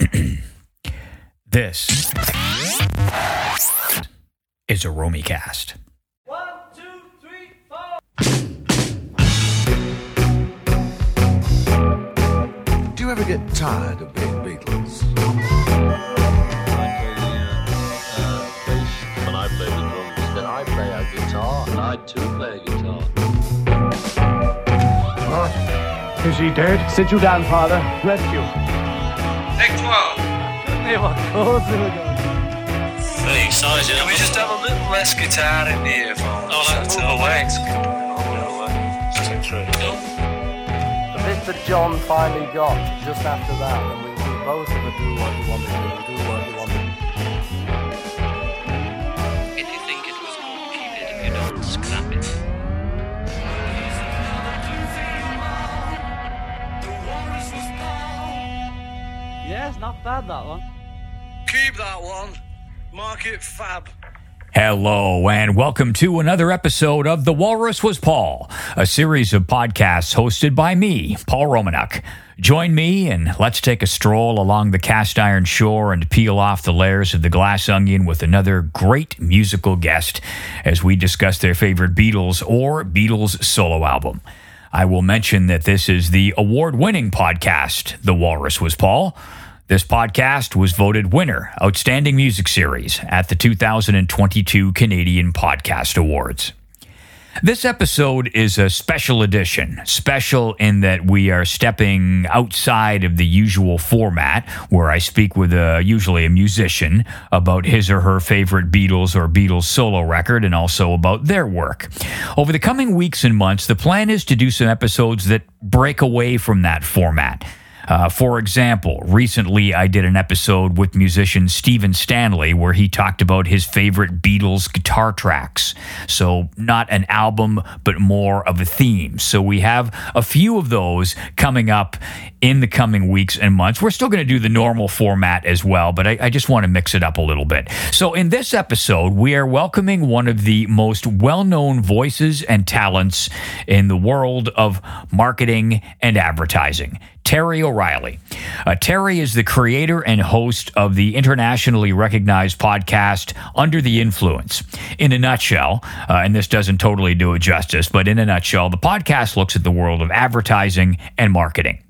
this is a Romicast. One, two, three, four. Do you ever get tired of being Beatles? when I play the drums, then I play a guitar, and I too play a guitar. What? Is he dead? Sit you down, father. Rest you. Take 12. Very excited. Can we just have a little less guitar in the earphones? Oh, like, That's move all. away. Just. The bit that John finally got just after that, and we, we both of it do what you want to do, do what you want to do. If you think it was good, keep it. If you don't, scrap it. Yeah, it's not bad that one. Keep that one. Mark it fab. Hello, and welcome to another episode of The Walrus Was Paul, a series of podcasts hosted by me, Paul Romanuk. Join me and let's take a stroll along the cast iron shore and peel off the layers of the glass onion with another great musical guest as we discuss their favorite Beatles or Beatles solo album. I will mention that this is the award winning podcast, The Walrus Was Paul. This podcast was voted winner, Outstanding Music Series, at the 2022 Canadian Podcast Awards. This episode is a special edition. Special in that we are stepping outside of the usual format where I speak with a, usually a musician about his or her favorite Beatles or Beatles solo record and also about their work. Over the coming weeks and months, the plan is to do some episodes that break away from that format. Uh, for example, recently I did an episode with musician Stephen Stanley where he talked about his favorite Beatles guitar tracks. So, not an album, but more of a theme. So, we have a few of those coming up in the coming weeks and months. We're still going to do the normal format as well, but I, I just want to mix it up a little bit. So, in this episode, we are welcoming one of the most well known voices and talents in the world of marketing and advertising. Terry O'Reilly. Uh, Terry is the creator and host of the internationally recognized podcast Under the Influence. In a nutshell, uh, and this doesn't totally do it justice, but in a nutshell, the podcast looks at the world of advertising and marketing.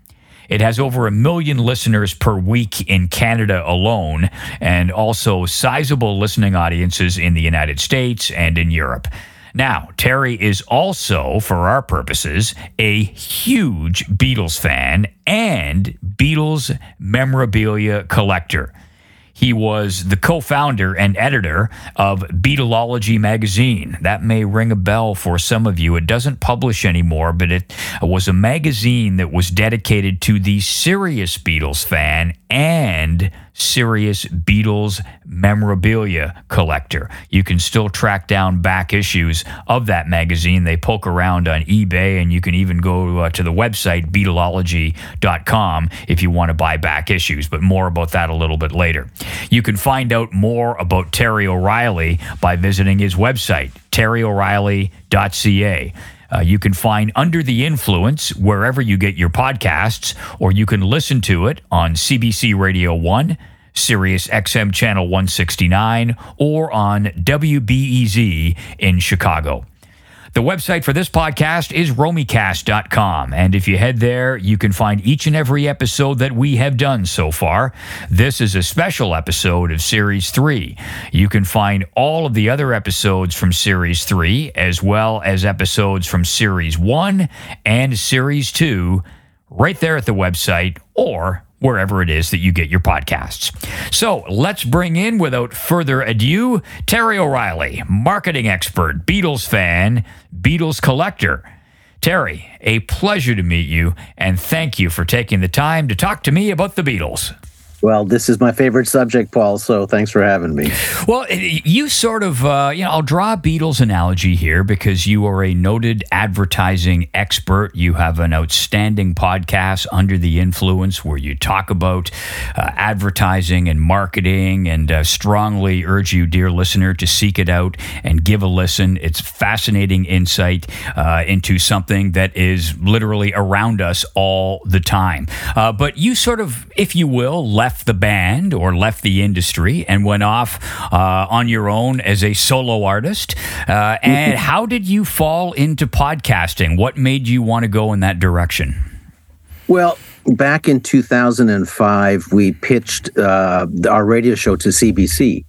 It has over a million listeners per week in Canada alone, and also sizable listening audiences in the United States and in Europe. Now, Terry is also, for our purposes, a huge Beatles fan and Beatles memorabilia collector. He was the co founder and editor of Beatlology magazine. That may ring a bell for some of you. It doesn't publish anymore, but it was a magazine that was dedicated to the serious Beatles fan and serious Beatles memorabilia collector. You can still track down back issues of that magazine. They poke around on eBay, and you can even go uh, to the website beatlology.com if you want to buy back issues, but more about that a little bit later. You can find out more about Terry O'Reilly by visiting his website, terryoreilly.ca. Uh, you can find Under the Influence wherever you get your podcasts, or you can listen to it on CBC Radio 1, Sirius XM Channel 169, or on WBEZ in Chicago. The website for this podcast is romicast.com. And if you head there, you can find each and every episode that we have done so far. This is a special episode of Series 3. You can find all of the other episodes from Series 3, as well as episodes from Series 1 and Series 2, right there at the website or wherever it is that you get your podcasts. So let's bring in, without further ado, Terry O'Reilly, marketing expert, Beatles fan, Beatles collector. Terry, a pleasure to meet you, and thank you for taking the time to talk to me about the Beatles. Well, this is my favorite subject, Paul, so thanks for having me. Well, you sort of, uh, you know, I'll draw a Beatles analogy here because you are a noted advertising expert. You have an outstanding podcast, Under the Influence, where you talk about uh, advertising and marketing, and uh, strongly urge you, dear listener, to seek it out and give a listen. It's fascinating insight uh, into something that is literally around us all the time. Uh, but you sort of, if you will, left left the band or left the industry and went off uh, on your own as a solo artist. Uh, and how did you fall into podcasting? What made you want to go in that direction? Well, back in 2005, we pitched uh, our radio show to CBC.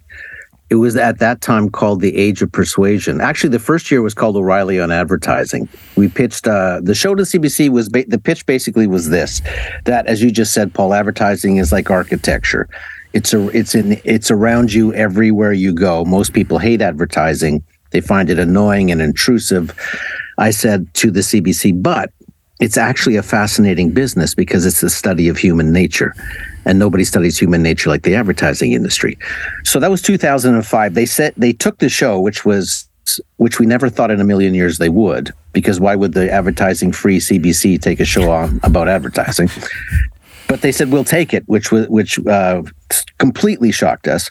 It was at that time called The Age of Persuasion. Actually, the first year was called O'Reilly on Advertising. We pitched uh, the show to CBC was ba- the pitch basically was this: that as you just said, Paul, advertising is like architecture. It's a it's in it's around you everywhere you go. Most people hate advertising; they find it annoying and intrusive. I said to the CBC, but it's actually a fascinating business because it's the study of human nature and nobody studies human nature like the advertising industry. So that was 2005. They said they took the show, which was which we never thought in a million years they would, because why would the advertising free CBC take a show on about advertising? But they said we'll take it, which was which uh, completely shocked us.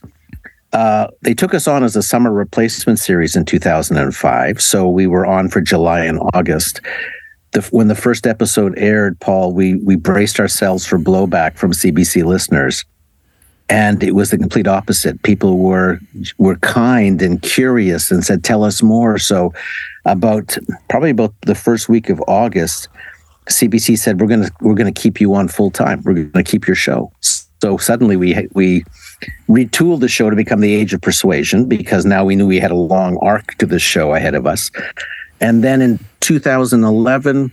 Uh, they took us on as a summer replacement series in 2005, so we were on for July and August the, when the first episode aired, Paul, we we braced ourselves for blowback from CBC listeners, and it was the complete opposite. People were were kind and curious and said, "Tell us more." So, about probably about the first week of August, CBC said, "We're gonna we're gonna keep you on full time. We're gonna keep your show." So suddenly we we retooled the show to become the Age of Persuasion because now we knew we had a long arc to the show ahead of us. And then in 2011,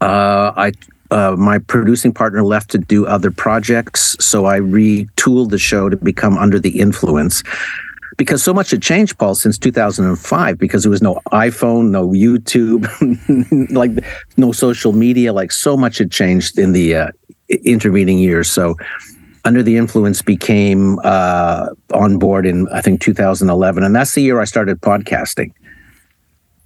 uh, I uh, my producing partner left to do other projects, so I retooled the show to become Under the Influence. Because so much had changed, Paul, since 2005. Because there was no iPhone, no YouTube, like no social media. Like so much had changed in the uh, intervening years. So, Under the Influence became uh, on board in I think 2011, and that's the year I started podcasting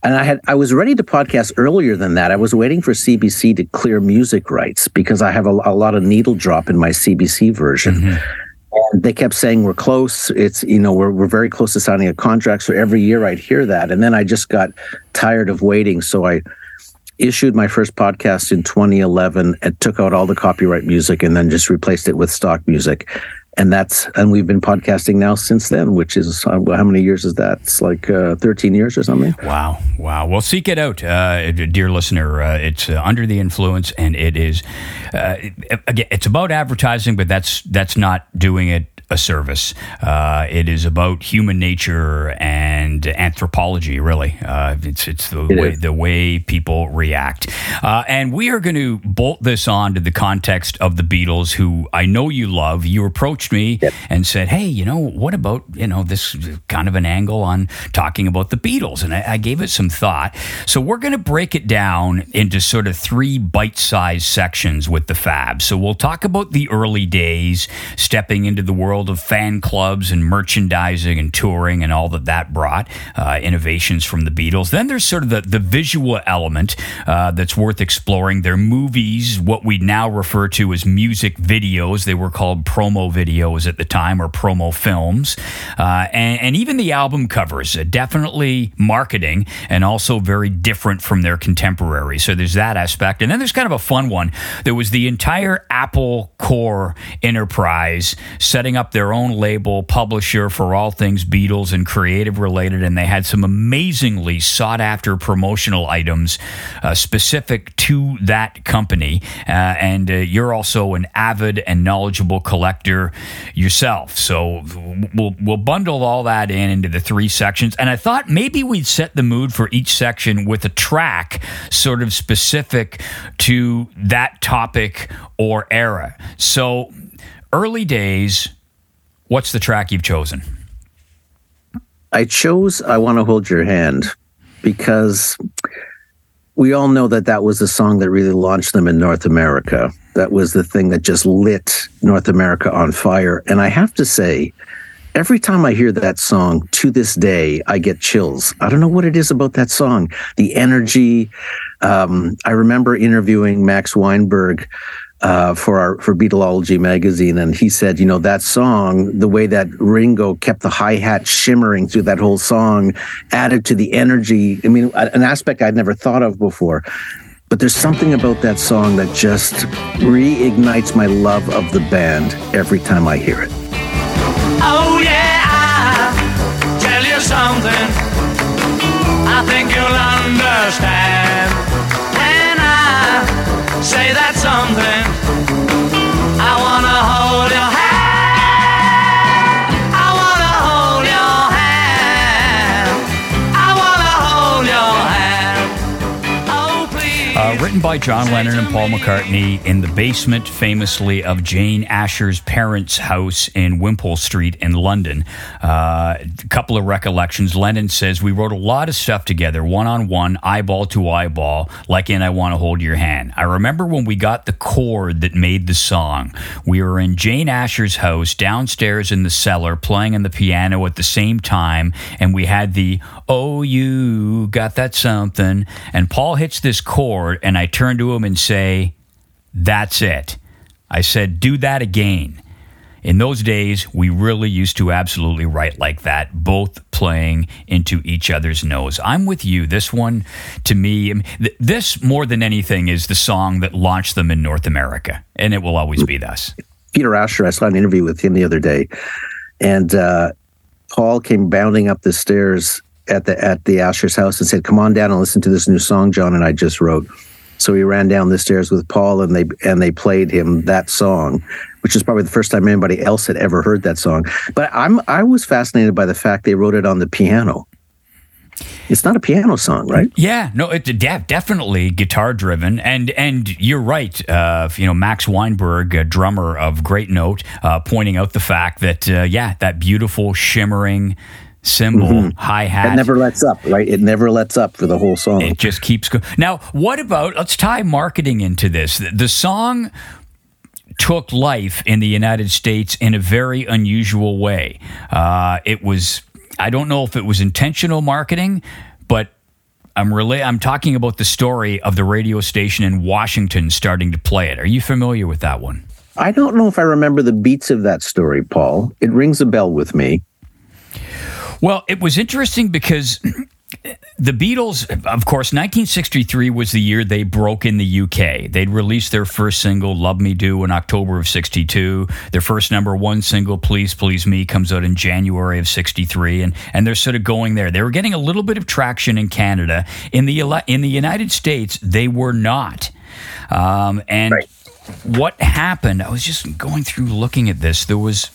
and I had I was ready to podcast earlier than that. I was waiting for CBC to clear music rights because I have a, a lot of needle drop in my CBC version. Mm-hmm. And they kept saying we're close. It's you know we're we're very close to signing a contract. So every year I'd hear that, and then I just got tired of waiting. So I issued my first podcast in 2011 and took out all the copyright music and then just replaced it with stock music and that's and we've been podcasting now since then which is uh, how many years is that? It's like uh, 13 years or something. Wow. Wow. Well seek it out uh, dear listener. Uh, it's uh, under the influence and it is uh, again it's about advertising but that's that's not doing it a service. Uh, it is about human nature and anthropology. Really, uh, it's it's the it way is. the way people react. Uh, and we are going to bolt this on to the context of the Beatles, who I know you love. You approached me yep. and said, "Hey, you know, what about you know this kind of an angle on talking about the Beatles?" And I, I gave it some thought. So we're going to break it down into sort of three bite-sized sections with the Fab. So we'll talk about the early days, stepping into the world world of fan clubs and merchandising and touring and all that that brought, uh, innovations from the Beatles. Then there's sort of the, the visual element uh, that's worth exploring. Their movies, what we now refer to as music videos, they were called promo videos at the time or promo films. Uh, and, and, even the album covers, uh, definitely marketing and also very different from their contemporaries. So there's that aspect. And then there's kind of a fun one. There was the entire Apple Corps enterprise setting up their own label, publisher for all things Beatles and creative related, and they had some amazingly sought after promotional items uh, specific to that company. Uh, and uh, you're also an avid and knowledgeable collector yourself. So we'll, we'll bundle all that in into the three sections. And I thought maybe we'd set the mood for each section with a track sort of specific to that topic or era. So early days What's the track you've chosen? I chose I Want to Hold Your Hand because we all know that that was the song that really launched them in North America. That was the thing that just lit North America on fire. And I have to say, every time I hear that song to this day, I get chills. I don't know what it is about that song. The energy. Um, I remember interviewing Max Weinberg uh, for our for Beatlology magazine, and he said, you know, that song, the way that Ringo kept the hi hat shimmering through that whole song, added to the energy. I mean, an aspect I'd never thought of before. but there's something about that song that just reignites my love of the band every time I hear it. Oh yeah, I tell you something. I think you'll understand. Say that something, written by John Lennon and Paul McCartney in the basement, famously, of Jane Asher's parents' house in Wimpole Street in London. Uh, a couple of recollections. Lennon says, We wrote a lot of stuff together, one on one, eyeball to eyeball, like in I Want to Hold Your Hand. I remember when we got the chord that made the song. We were in Jane Asher's house, downstairs in the cellar, playing on the piano at the same time, and we had the Oh, you got that something. And Paul hits this chord, and I turn to him and say, That's it. I said, Do that again. In those days, we really used to absolutely write like that, both playing into each other's nose. I'm with you. This one, to me, this more than anything is the song that launched them in North America, and it will always be thus. Peter Asher, I saw an interview with him the other day, and uh, Paul came bounding up the stairs at the at the Asher's house and said, "Come on down and listen to this new song John and I just wrote." So he ran down the stairs with Paul, and they and they played him that song, which is probably the first time anybody else had ever heard that song. But I'm I was fascinated by the fact they wrote it on the piano. It's not a piano song, right? Yeah, no, it de- definitely guitar driven, and and you're right. Uh, you know, Max Weinberg, a drummer of great note, uh, pointing out the fact that uh, yeah, that beautiful shimmering cymbal hi hat. It never lets up, right? It never lets up for the whole song. It just keeps going. Now, what about let's tie marketing into this? The, the song took life in the United States in a very unusual way. Uh, it was, I don't know if it was intentional marketing, but I'm really, I'm talking about the story of the radio station in Washington starting to play it. Are you familiar with that one? I don't know if I remember the beats of that story, Paul. It rings a bell with me. Well, it was interesting because the Beatles, of course, 1963 was the year they broke in the UK. They'd released their first single, Love Me Do, in October of 62. Their first number one single, Please Please Me, comes out in January of 63. And, and they're sort of going there. They were getting a little bit of traction in Canada. In the, in the United States, they were not. Um, and Right. what happened, I was just going through looking at this. There was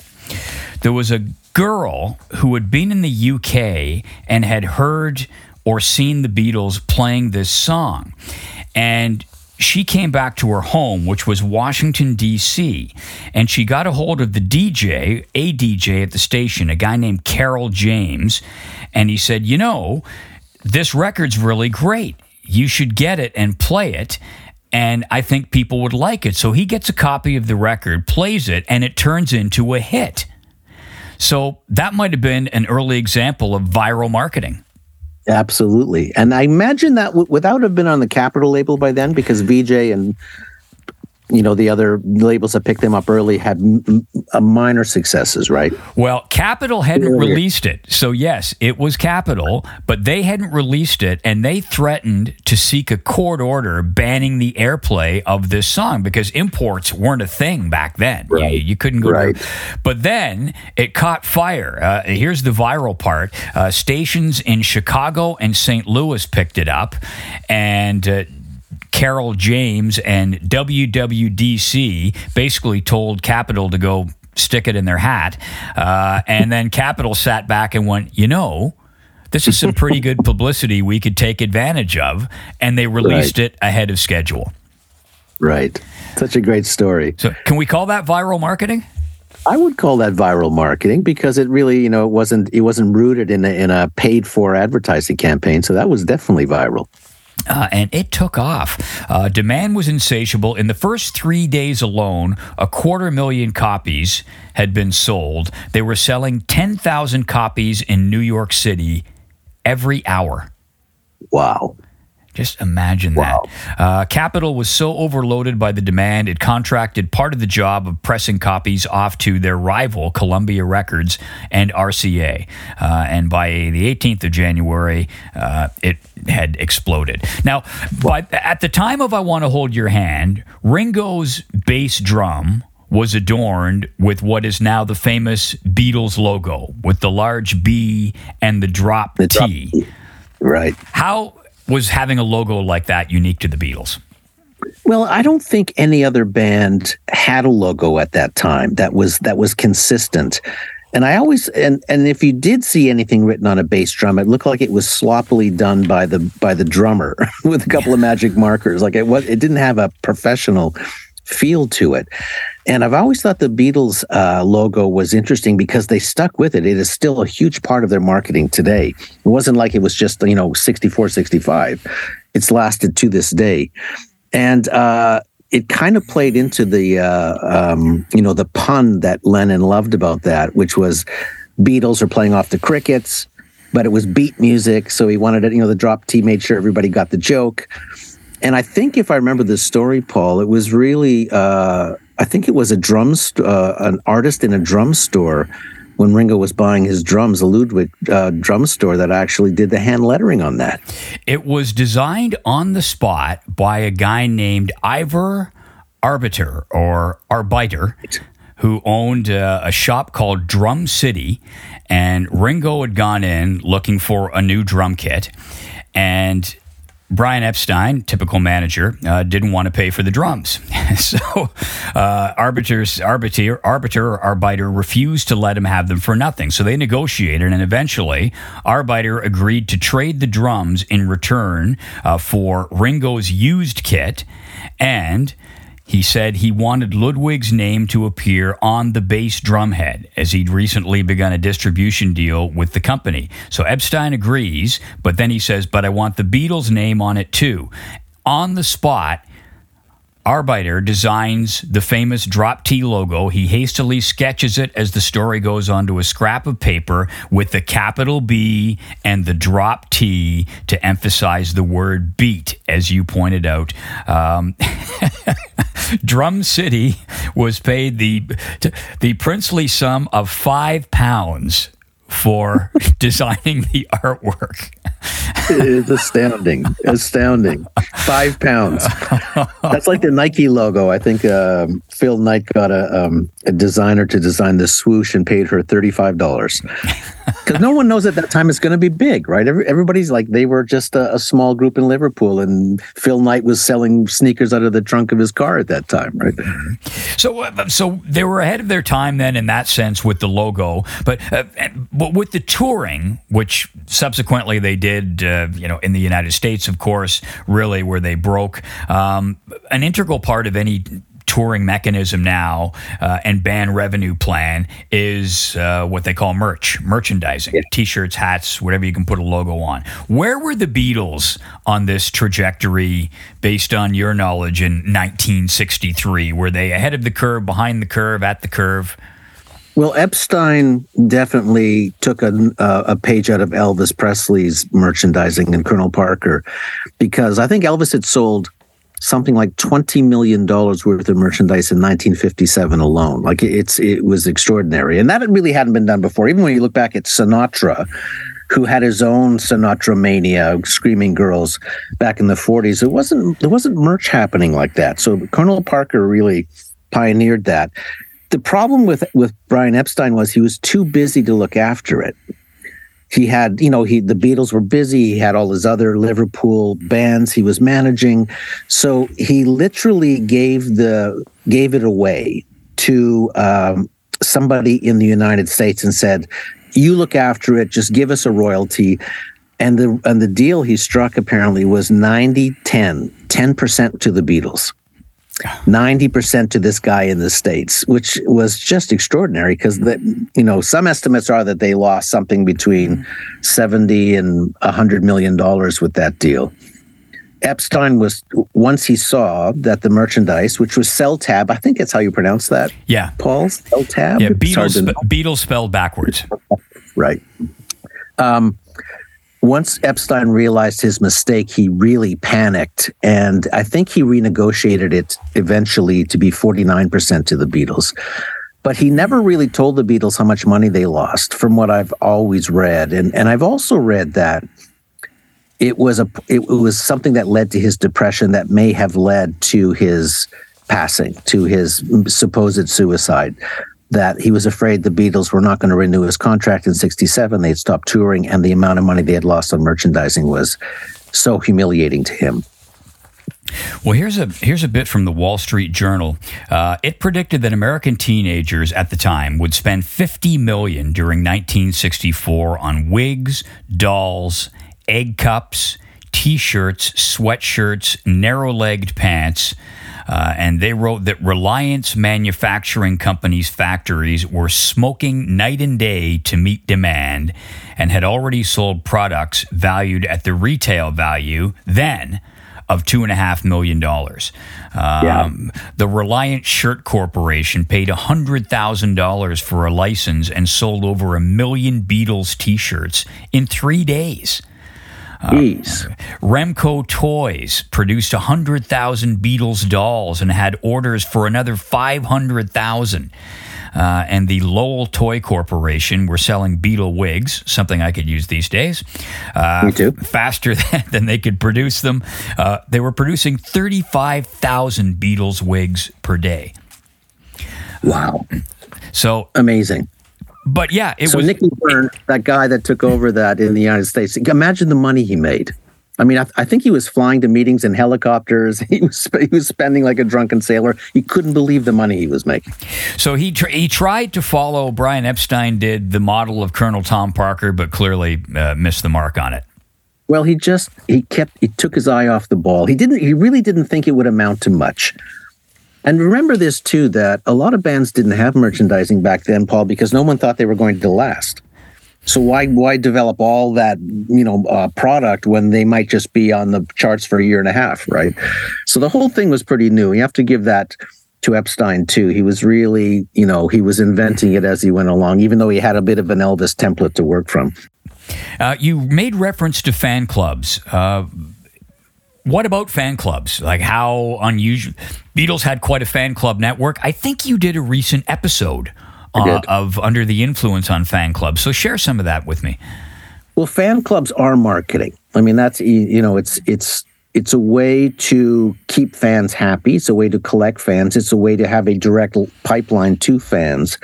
there was a girl who had been in the UK and had heard or seen the Beatles playing this song. And she came back to her home, which was Washington, D.C., and she got a hold of the DJ, a DJ at the station, a guy named Carroll James. And he said, You know, this record's really great. You should get it and play it. And I think people would like it. So he gets a copy of the record, plays it, and it turns into a hit. So that might have been an early example of viral marketing. Absolutely. And I imagine that w- without have been on the Capitol label by then, because Vee-Jay and you know the other labels that picked them up early had m- m- minor successes, right? Well, Capitol hadn't Earlier. released it. So, yes, it was Capitol, but they hadn't released it and they threatened to seek a court order banning the airplay of this song because imports weren't a thing back then. You- Right. You, couldn't go Right. to. But then it caught fire. Uh, here's the viral part uh, stations in Chicago and St. Louis picked it up, and uh, Carroll James and WWDC basically told Capitol to go stick it in their hat. Uh, and then Capitol sat back and went, you know, this is some pretty good publicity we could take advantage of. And they released it ahead of schedule. Right. Such a great story. So, can we call that viral marketing? I would call that viral marketing because it really, you know, it wasn't it wasn't rooted in a, in a paid for advertising campaign. So that was definitely viral. Uh, and it took off. Uh, demand was insatiable. In the first three days alone, a quarter million copies had been sold. They were selling 10,000 copies in New York City every hour. Wow. Just imagine that. Uh, Capitol was so overloaded by the demand, it contracted part of the job of pressing copies off to their rival, Columbia Records and RCA. Uh, and by the 18th of January, uh, it had exploded. Now, by, at the time of I Want to Hold Your Hand, Ringo's bass drum was adorned with what is now the famous Beatles logo with the large B and the drop The drop T. Right. How was having a logo like that unique to the Beatles? Well, I don't think any other band had a logo at that time that was that was consistent. And I always and and if you did see anything written on a bass drum, it looked like it was sloppily done by the by the drummer with a couple of magic markers. Like it was, it didn't have a professional feel to it. And I've always thought the Beatles uh, logo was interesting because they stuck with it. It is still a huge part of their marketing today. It wasn't like it was just, you know, 64, 65. It's lasted to this day. And uh, it kind of played into the, uh, um, you know, the pun that Lennon loved about that, which was Beatles are playing off the crickets, but it was beat music. So he wanted it, you know, the drop T made sure everybody got the joke. And I think if I remember the story, Paul, it was really, uh, I think it was a drum, st- uh, an artist in a drum store when Ringo was buying his drums, a Ludwig uh, drum store that actually did the hand lettering on that. It was designed on the spot by a guy named Ivor Arbiter or Arbiter, who owned uh, a shop called Drum City. And Ringo had gone in looking for a new drum kit. And Brian Epstein, typical manager, uh, didn't want to pay for the drums. so uh, arbiters, arbiter, arbiter or arbiter refused to let him have them for nothing. So they negotiated, and eventually, arbiter agreed to trade the drums in return uh, for Ringo's used kit and he said he wanted Ludwig's name to appear on the bass drumhead, as he'd recently begun a distribution deal with the company. So Epstein agrees, but then he says, But I want the Beatles' name on it too. On the spot, Arbiter designs the famous drop T logo. He hastily sketches it as the story goes onto a scrap of paper with the capital B and the drop T to emphasize the word beat, as you pointed out. Um, Drum City was paid the the princely sum of five pounds for designing the artwork. It is astounding, astounding. Five pounds. That's like the Nike logo. I think um, Phil Knight got a, um, a designer to design the swoosh and paid her thirty-five dollars. Because no one knows at that time it's going to be big, right? Every, everybody's like they were just a, a small group in Liverpool, and Phil Knight was selling sneakers out of the trunk of his car at that time, right? So, uh, so they were ahead of their time then in that sense with the logo, but uh, but with the touring, which subsequently they did, uh, you know, in the United States, of course, really where they broke. Um, an integral part of any touring mechanism now uh, and band revenue plan is uh, what they call merch, merchandising, t-shirts, hats, whatever you can put a logo on. Where were the Beatles on this trajectory based on your knowledge in 1963? Were they ahead of the curve, behind the curve, at the curve? Well, Epstein definitely took a, uh, a page out of Elvis Presley's merchandising and Colonel Parker, because I think Elvis had sold something like twenty million dollars worth of merchandise in 1957 alone. Like it's it was extraordinary, and that really hadn't been done before. Even when you look back at Sinatra, who had his own Sinatra mania, Screaming Girls, back in the 40s, it wasn't there wasn't merch happening like that. So Colonel Parker really pioneered that. The problem with with Brian Epstein was he was too busy to look after it. He had you know he the beatles were busy. He had all his other liverpool bands he was managing. So he literally gave the gave it away to um, somebody in the united states and said you look after it. Just give us a royalty. And the and the deal he struck apparently was 90 10 10% to the beatles 90% to this guy in the states which was just extraordinary because that you know some estimates are that they lost something between 70 and 100 million dollars with that deal epstein was once he saw that the merchandise which was Seltaeb i think that's how you pronounce that Yeah. paul Seltaeb Yeah, It's Beatles, to. Beatles spelled backwards. right um once Epstein realized his mistake, he really panicked. And I think he renegotiated it eventually to be 49% to the Beatles. But he never really told the Beatles how much money they lost, from what I've always read. And, and I've also read that it was a it was something that led to his depression that may have led to his passing, to his supposed suicide that he was afraid the Beatles were not going to renew his contract in 67. They'd stopped touring, and the amount of money they had lost on merchandising was so humiliating to him. Well, here's a here's a bit from the Wall Street Journal. Uh, it predicted that American teenagers at the time would spend 50 million during 1964 on wigs, dolls, egg cups, T-shirts, sweatshirts, narrow-legged pants. Uh, and they wrote that Reliance Manufacturing Company's factories were smoking night and day to meet demand and had already sold products valued at the retail value then of $2.5 million. Um, Yeah. The Reliance Shirt Corporation paid $100,000 for a license and sold over a million Beatles t shirts in three days. Jeez. Remco Toys produced 100,000 Beatles dolls and had orders for another 500,000. Uh, and the Lowell Toy Corporation were selling Beatle wigs, something I could use these days. Uh, Me too. Faster than, than they could produce them. Uh, they were producing 35,000 Beatles wigs per day. Wow. So, Amazing. But yeah, it so was. Nicky Byrne, that guy that took over that in the United States, imagine the money he made. I mean, I, I think he was flying to meetings in helicopters. He was he was spending like a drunken sailor. He couldn't believe the money he was making. So he tr- he tried to follow Brian Epstein did the model of Colonel Tom Parker, but clearly uh, missed the mark on it. Well, he just he kept he took his eye off the ball. He didn't he really didn't think it would amount to much. And remember this too that a lot of bands didn't have merchandising back then, Paul, because no one thought they were going to last. So why why develop all that you know uh, product when they might just be on the charts for a year and a half, right? So the whole thing was pretty new. You have to give that to Epstein too. He was really you know he was inventing it as he went along, even though he had a bit of an Elvis template to work from. Uh, you made reference to fan clubs. Uh, what about fan clubs? Like how unusual? Beatles had quite a fan club network. I think you did a recent episode uh, of Under the Influence on fan clubs. So share some of that with me. Well, fan clubs are marketing. I mean, that's you know, it's it's it's a way to keep fans happy. It's a way to collect fans. It's a way to have a direct pipeline to fans.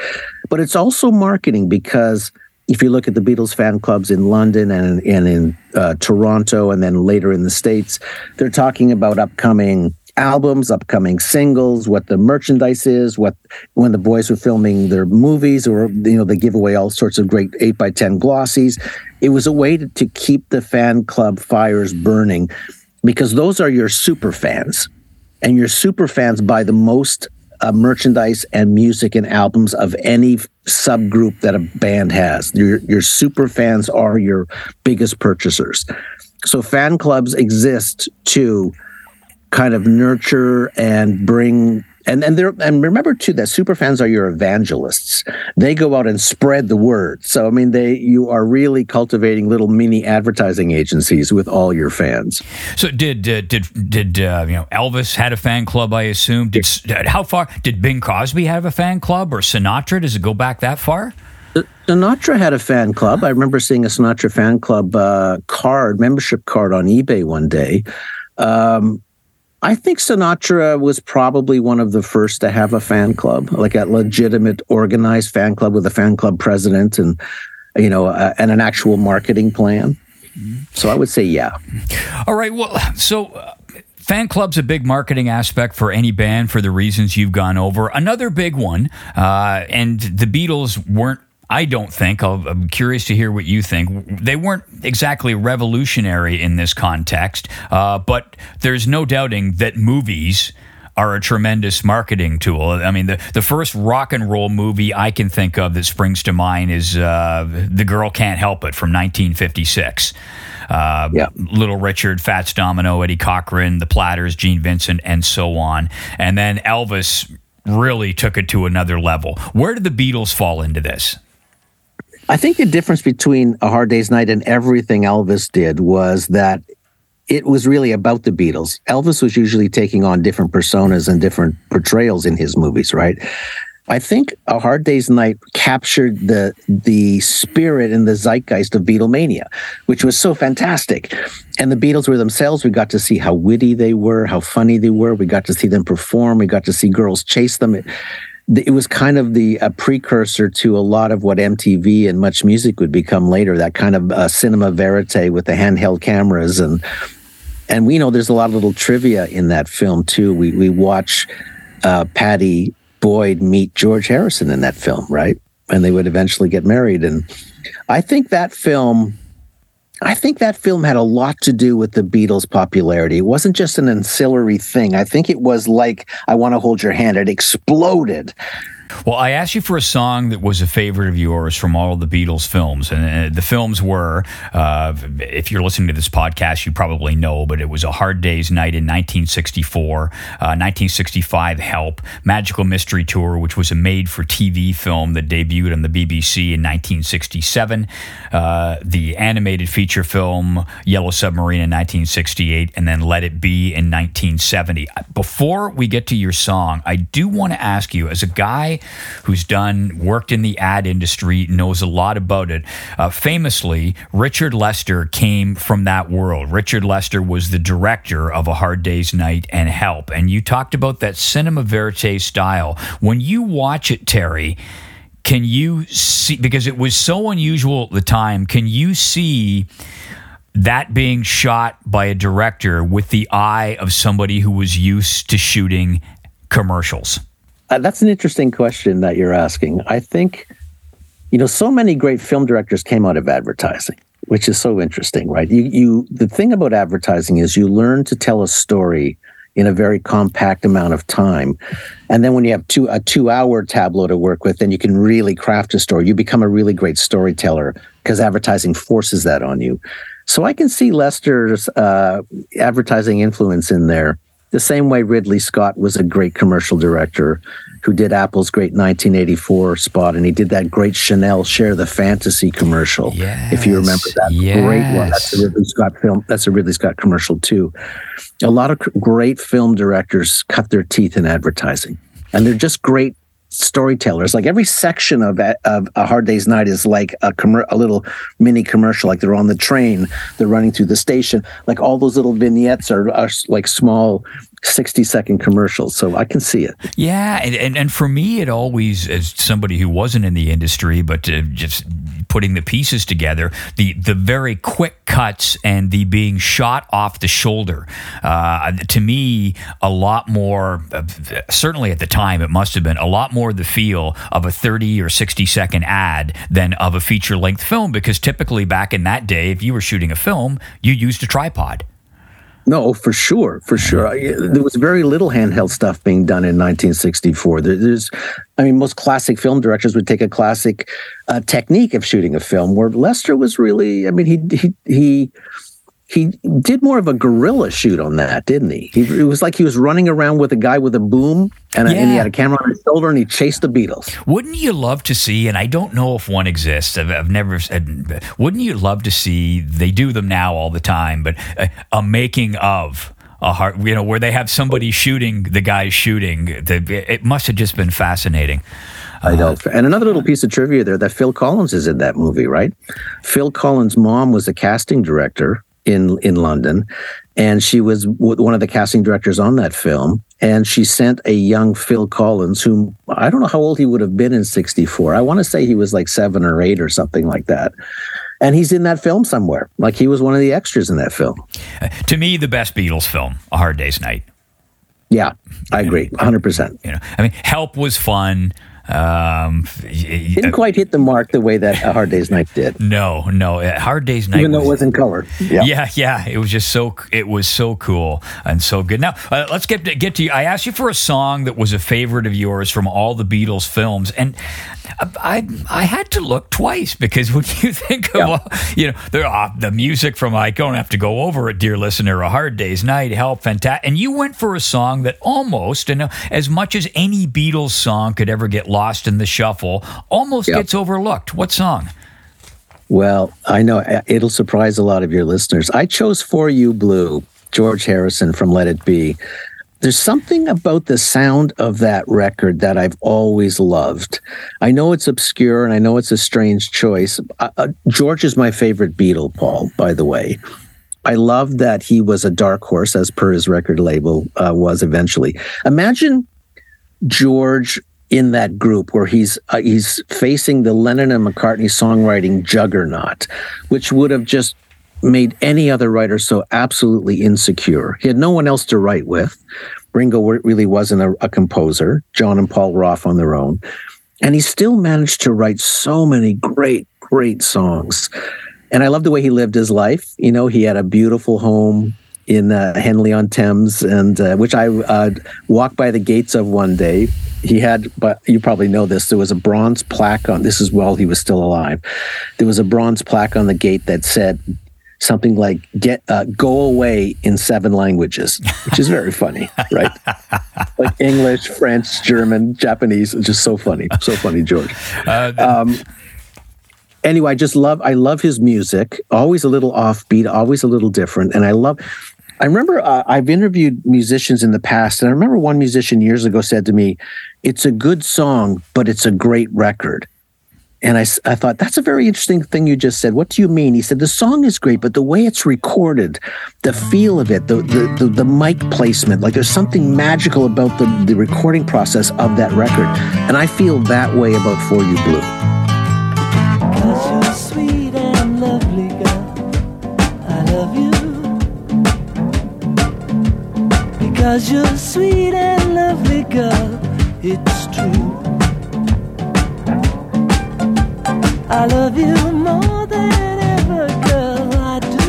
But it's also marketing because if you look at the Beatles fan clubs in London and and in uh, Toronto and then later in the states, they're talking about upcoming albums, upcoming singles, what the merchandise is, what when the boys were filming their movies, or you know they give away all sorts of great eight by ten glossies. It was a way to, to keep the fan club fires burning, because those are your super fans, and your super fans buy the most uh, merchandise and music and albums of any subgroup that a band has. Your your super fans are your biggest purchasers. So fan clubs exist to kind of nurture and bring and and there and remember too that super fans are your evangelists. They go out and spread the word. So I mean they you are really cultivating little mini advertising agencies with all your fans. So did uh, did did uh, you know Elvis had a fan club? I assume. Did how far did Bing Crosby have a fan club or Sinatra? Does it go back that far? Sinatra had a fan club. I remember seeing a Sinatra fan club uh, card, membership card on eBay one day. Um, I think Sinatra was probably one of the first to have a fan club, like a legitimate, organized fan club with a fan club president and, you know, uh, and an actual marketing plan. So I would say, yeah. All right. Well, so uh, fan club's a big marketing aspect for any band for the reasons you've gone over. Another big one, uh, and the Beatles weren't. I don't think. I'll, I'm curious to hear what you think. They weren't exactly revolutionary in this context, uh, but there's no doubting that movies are a tremendous marketing tool. I mean, the, the first rock and roll movie I can think of that springs to mind is uh, The Girl Can't Help It from 1956. Uh, Yeah. Little Richard, Fats Domino, Eddie Cochran, The Platters, Gene Vincent, and so on. And then Elvis really took it to another level. Where did the Beatles fall into this? I think the difference between A Hard Day's Night and everything Elvis did was that it was really about the Beatles. Elvis was usually taking on different personas and different portrayals in his movies, right? I think A Hard Day's Night captured the the spirit and the zeitgeist of Beatlemania, which was so fantastic. And the Beatles were themselves. We got to see how witty they were, how funny they were. We got to see them perform. We got to see girls chase them. It, it was kind of the a precursor to a lot of what MTV and Much Music would become later. That kind of uh, cinema verite with the handheld cameras and and we know there's a lot of little trivia in that film too. We we watch uh, Pattie Boyd meet George Harrison in that film, right? And they would eventually get married. And I think that film, I think that film had a lot to do with the Beatles' popularity. It wasn't just an ancillary thing. I think it was like I Want to Hold Your Hand. It exploded well, I asked you for a song that was a favorite of yours from all the Beatles films. And uh, the films were, uh, if you're listening to this podcast, you probably know, but it was A Hard Day's Night in 1964, uh, 1965 Help, Magical Mystery Tour, which was a made for TV film that debuted on the BBC in 1967, uh, the animated feature film Yellow Submarine in 1968, and then Let It Be in 1970. Before we get to your song, I do want to ask you, as a guy who's done worked in the ad industry, knows a lot about it. Uh, famously, Richard Lester came from that world. Richard Lester was the director of A Hard Day's Night and Help, and you talked about that cinema verite style. When you watch it, Terry can you see because it was so unusual at the time can you see that being shot by a director with the eye of somebody who was used to shooting commercials uh, that's an interesting question that you're asking. I think, you know, so many great film directors came out of advertising, which is so interesting, right? You, you, the thing about advertising is you learn to tell a story in a very compact amount of time, and then when you have two a two-hour tableau to work with, then you can really craft a story. You become a really great storyteller because advertising forces that on you. So I can see Lester's uh, advertising influence in there the same way Ridley Scott was a great commercial director who did Apple's great 1984 spot, and he did that great Chanel Share the Fantasy commercial. Yes, if you remember that yes. great one, that's a Ridley Scott film. That's a Ridley Scott commercial too. A lot of great film directors cut their teeth in advertising, and they're just great storytellers. Like every section of of a Hard Day's Night is like a com- a little mini commercial. Like they're on the train, they're running through the station. Like all those little vignettes are, are like small 60 second commercials. So I can see it. Yeah. And, and, and for me, it always, as somebody who wasn't in the industry, but uh, just putting the pieces together, the, the very quick cuts and the being shot off the shoulder, uh, to me, a lot more, uh, certainly at the time, it must have been a lot more the feel of a 30 or 60 second ad than of a feature length film. Because typically back in that day, if you were shooting a film, you used a tripod. No, for sure, for sure. There was very little handheld stuff being done in 1964. There's, I mean, most classic film directors would take a classic uh, technique of shooting a film, where Lester was really, I mean, he he he he did more of a guerrilla shoot on that, didn't he? he? It was like he was running around with a guy with a boom and, a, and, he had a camera on his shoulder and he chased the Beatles. Wouldn't you love to see, and I don't know if one exists, I've, I've never said, wouldn't you love to see, they do them now all the time, but a, a making of a heart, you know, where they have somebody shooting the guy shooting. The, it must have just been fascinating. I know. Uh, and another little piece of trivia there that Phil Collins is in that movie, right? Phil Collins' mom was a casting director in in London, and she was one of the casting directors on that film. And she sent a young Phil Collins, whom I don't know how old he would have been in '64. I want to say he was like seven or eight or something like that. And he's in that film somewhere. Like he was one of the extras in that film. Uh, to me, the best Beatles film, A Hard Day's Night. Yeah, I agree, hundred percent. You know, I mean, Help was fun. Um, Didn't quite hit the mark the way that Hard Day's Night did. No, no, Hard Day's Night. Even though was, it was in color. Yeah. yeah, yeah, it was just so it was so cool and so good. Now uh, let's get to, get to you. I asked you for a song that was a favorite of yours from all the Beatles films, and I I had to look twice because when you think of yeah. you know the uh, the music from I don't have to go over it, dear listener, A Hard Day's Night, Help, fantastic, and you went for a song that almost and as much as any Beatles song could ever get lost in the shuffle, almost gets overlooked. What song? Well, I know uh, it'll surprise a lot of your listeners. I chose For You Blue, George Harrison from Let It Be. There's something about the sound of that record that I've always loved. I know it's obscure and I know it's a strange choice. Uh, uh, George is my favorite Beatle, Paul, by the way. I love that he was a dark horse, as per his record label uh, was eventually. Imagine George in that group where he's uh, he's facing the Lennon and McCartney songwriting juggernaut, which would have just made any other writer so absolutely insecure. He had no one else to write with. Ringo really wasn't a, a composer. John and Paul were off on their own, and he still managed to write so many great, great songs. And I love the way he lived his life. You know, he had a beautiful home in uh, Henley on Thames, and uh, which I uh, walked by the gates of one day. He had, but you probably know this. There was a bronze plaque on. This is while he was still alive. There was a bronze plaque on the gate that said something like "Get uh, go away" in seven languages, which is very funny, right? like English, French, German, Japanese. It's just so funny, so funny, George. Uh, Um, anyway, I just love I love his music. Always a little offbeat, always a little different, and I love. I remember uh, I've interviewed musicians in the past, and I remember one musician years ago said to me, "It's a good song, but it's a great record." And I, I thought that's a very interesting thing you just said. What do you mean? He said the song is great, but the way it's recorded, the feel of it, the the, the, the mic placement, like there's something magical about the, the recording process of that record. And I feel that way about For You Blue. Cause you're sweet and lovely, girl. I love I love you more than ever, girl. I do.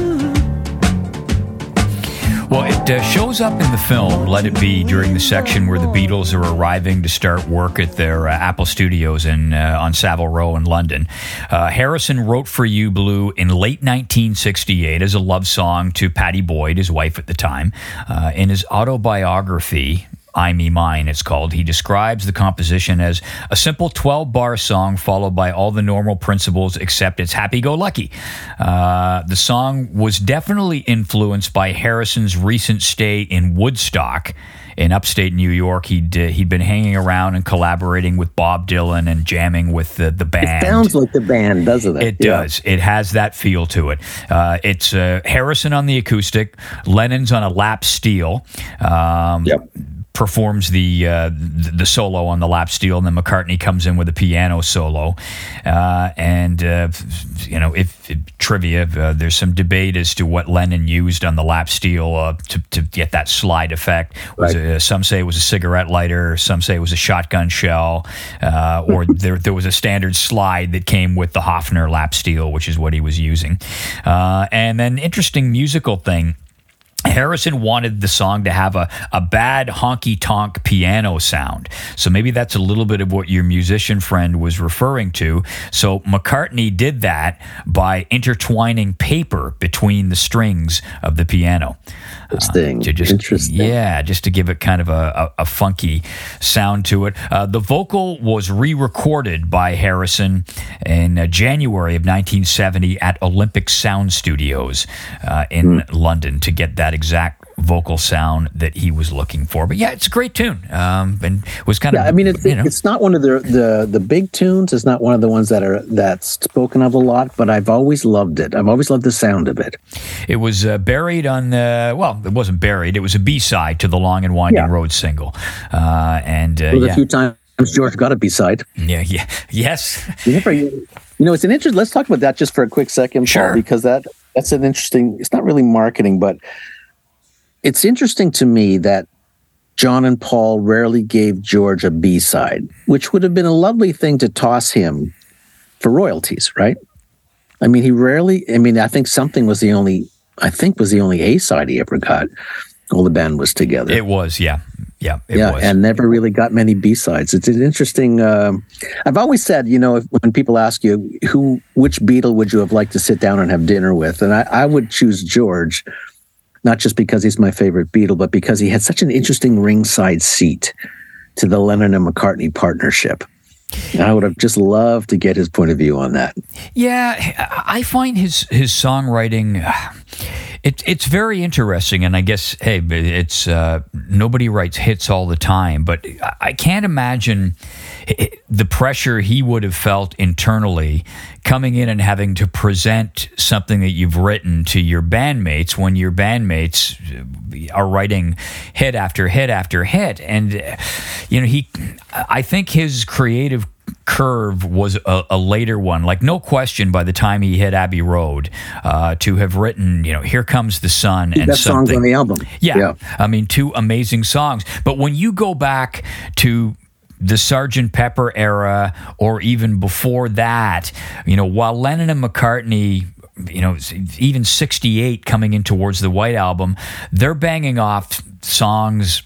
Well, it uh, shows up in the film Let It Be during the section where the Beatles are arriving to start work at their uh, Apple Studios in uh, on Savile Row in London. Uh, Harrison wrote For You Blue in late 1968 as a love song to Pattie Boyd, his wife at the time. Uh, in his autobiography, I Me Mine, it's called. He describes the composition as a simple 12 bar song followed by all the normal principles except it's happy go lucky. Uh, the song was definitely influenced by Harrison's recent stay in Woodstock. In upstate New York, he'd uh, he'd been hanging around and collaborating with Bob Dylan and jamming with the, the band. It sounds like the band, doesn't it? It Yeah. does. It has that feel to it. Uh, it's uh, Harrison on the acoustic, Lennon's on a lap steel. Um, Performs the uh, the solo on the lap steel, and then McCartney comes in with a piano solo. Uh, and uh, you know, if, if trivia, uh, there's some debate as to what Lennon used on the lap steel uh, to to get that slide effect. Was it, uh, some say it was a cigarette lighter, some say it was a shotgun shell, uh, or there there was a standard slide that came with the Hofner lap steel, which is what he was using. Uh, and then interesting musical thing. Harrison wanted the song to have a, a bad honky tonk piano sound. So maybe that's a little bit of what your musician friend was referring to. So McCartney did that by intertwining paper between the strings of the piano. Interesting. to just, Interesting. Yeah, just to give it kind of a, a, a funky sound to it. Uh, the vocal was re recorded by Harrison in uh, January of 1970 at Olympic Sound Studios uh, in Hmm. London to get that exact vocal sound that he was looking for. But yeah, it's a great tune. Um, and was kind Yeah, of, I mean, it's you know, it's not one of the, the the big tunes. It's not one of the ones that are that's spoken of a lot. But I've always loved it. I've always loved the sound of it. it was uh, buried on the, well, it wasn't buried. It was a B side to the Long and Winding Yeah. Road single. Uh, and uh, Well, yeah. a few times George got a B side. yeah, yeah, yes. You know, it's an interest. Let's talk about that just for a quick second, Paul, Sure. because that that's an interesting. It's not really marketing, but it's interesting to me that John and Paul rarely gave George a B side, which would have been a lovely thing to toss him for royalties, right? I mean, he rarely. I mean, I think something was the only. I think was the only A side he ever got. All the band was together. It was, yeah. Yeah, it yeah, was. and never really got many B sides. It's an interesting. Um, I've always said, you know, if, when people ask you who, which Beatle would you have liked to sit down and have dinner with, and I, I would choose George, not just because he's my favorite Beatle, but because he had such an interesting ringside seat to the Lennon and McCartney partnership. I would have just loved to get his point of view on that. Yeah, I find his his songwriting. Uh, It, it's very interesting, and I guess hey, it's uh, nobody writes hits all the time, but I can't imagine the pressure he would have felt internally coming in and having to present something that you've written to your bandmates when your bandmates are writing hit after hit after hit, and you know he, I think his creative curve was a, a, later one. Like no question, by the time he hit Abbey Road, uh, to have written, you know, "Here Comes the Sun" and Best something. songs on the album. Yeah, Yeah. I mean, two amazing songs. But when you go back to the Sergeant Pepper era, or even before that, you know, while Lennon and McCartney. You know, even 68 coming in towards the White Album, they're banging off songs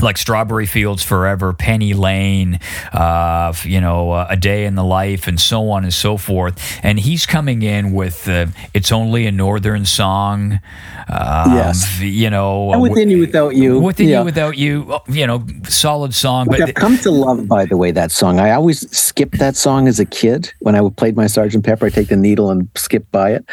like Strawberry Fields Forever, Penny Lane, uh, you know, uh, A Day in the Life, and so on and so forth. And he's coming in with uh, It's Only a Northern Song. Um, Yes. You know, And Within You, Without You. Within Yeah. You Without You, oh, you know, solid song. Which But I've come to love, by the way, that song. I always skipped that song as a kid. When I played my Sergeant Pepper, I take the needle and skip by it.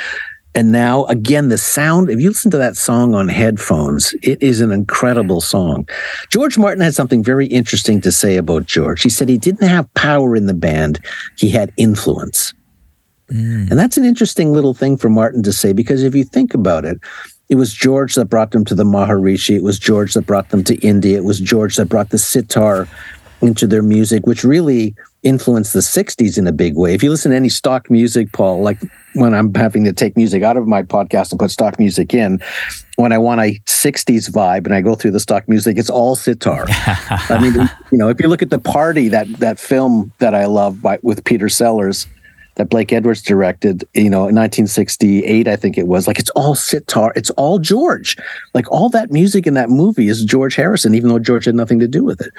And now, again, the sound, if you listen to that song on headphones, it is an incredible song. George Martin had something very interesting to say about George. He said he didn't have power in the band, he had influence. Mm. And that's an interesting little thing for Martin to say because if you think about it, it was George that brought them to the Maharishi. It was George that brought them to India. It was George that brought the sitar into their music, which really influenced the 60s in a big way. If you listen to any stock music, Paul, like when I'm having to take music out of my podcast and put stock music in, when I want a 60s vibe and I go through the stock music, it's all sitar. I mean, you know, if you look at the party, that that film that I love by, with Peter Sellers, that Blake Edwards directed, you know, in 1968, I think it was. Like it's all sitar, it's all George. Like all that music in that movie is George Harrison, even though George had nothing to do with it.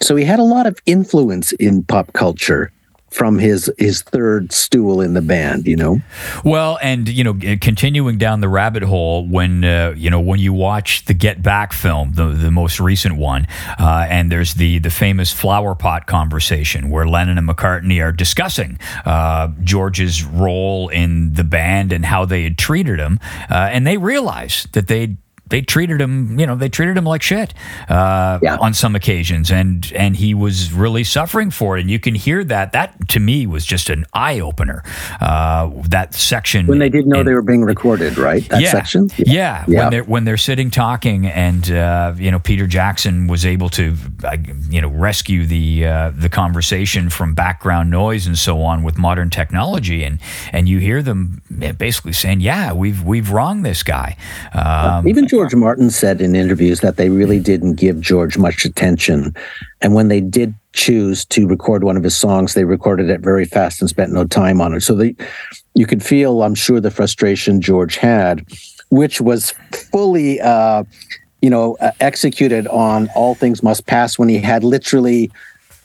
So he had a lot of influence in pop culture from his his third stool in the band, you know. Well, and you know, continuing down the rabbit hole when uh, you know when you watch the Get Back film, the the most recent one, uh, and there's the the famous flower pot conversation where Lennon and McCartney are discussing uh, George's role in the band and how they had treated him, uh, and they realize that they they treated him, you know, they treated him like shit uh, Yeah. on some occasions, and and he was really suffering for it. And you can hear that. That to me was just an eye opener. Uh, that section When they didn't know in- they were being recorded, right? That yeah. section? Yeah. Yeah. When they're when they're sitting talking, and uh, you know Peter Jackson was able to, uh, you know, rescue the uh, the conversation from background noise and so on with modern technology, and and you hear them basically saying, "Yeah, we've we've wronged this guy." Um, Even George Martin said in interviews that they really didn't give George much attention. And when they did choose to record one of his songs, they recorded it very fast and spent no time on it. So they, you could feel, I'm sure, the frustration George had, which was fully, uh, you know, uh, executed on All Things Must Pass when he had literally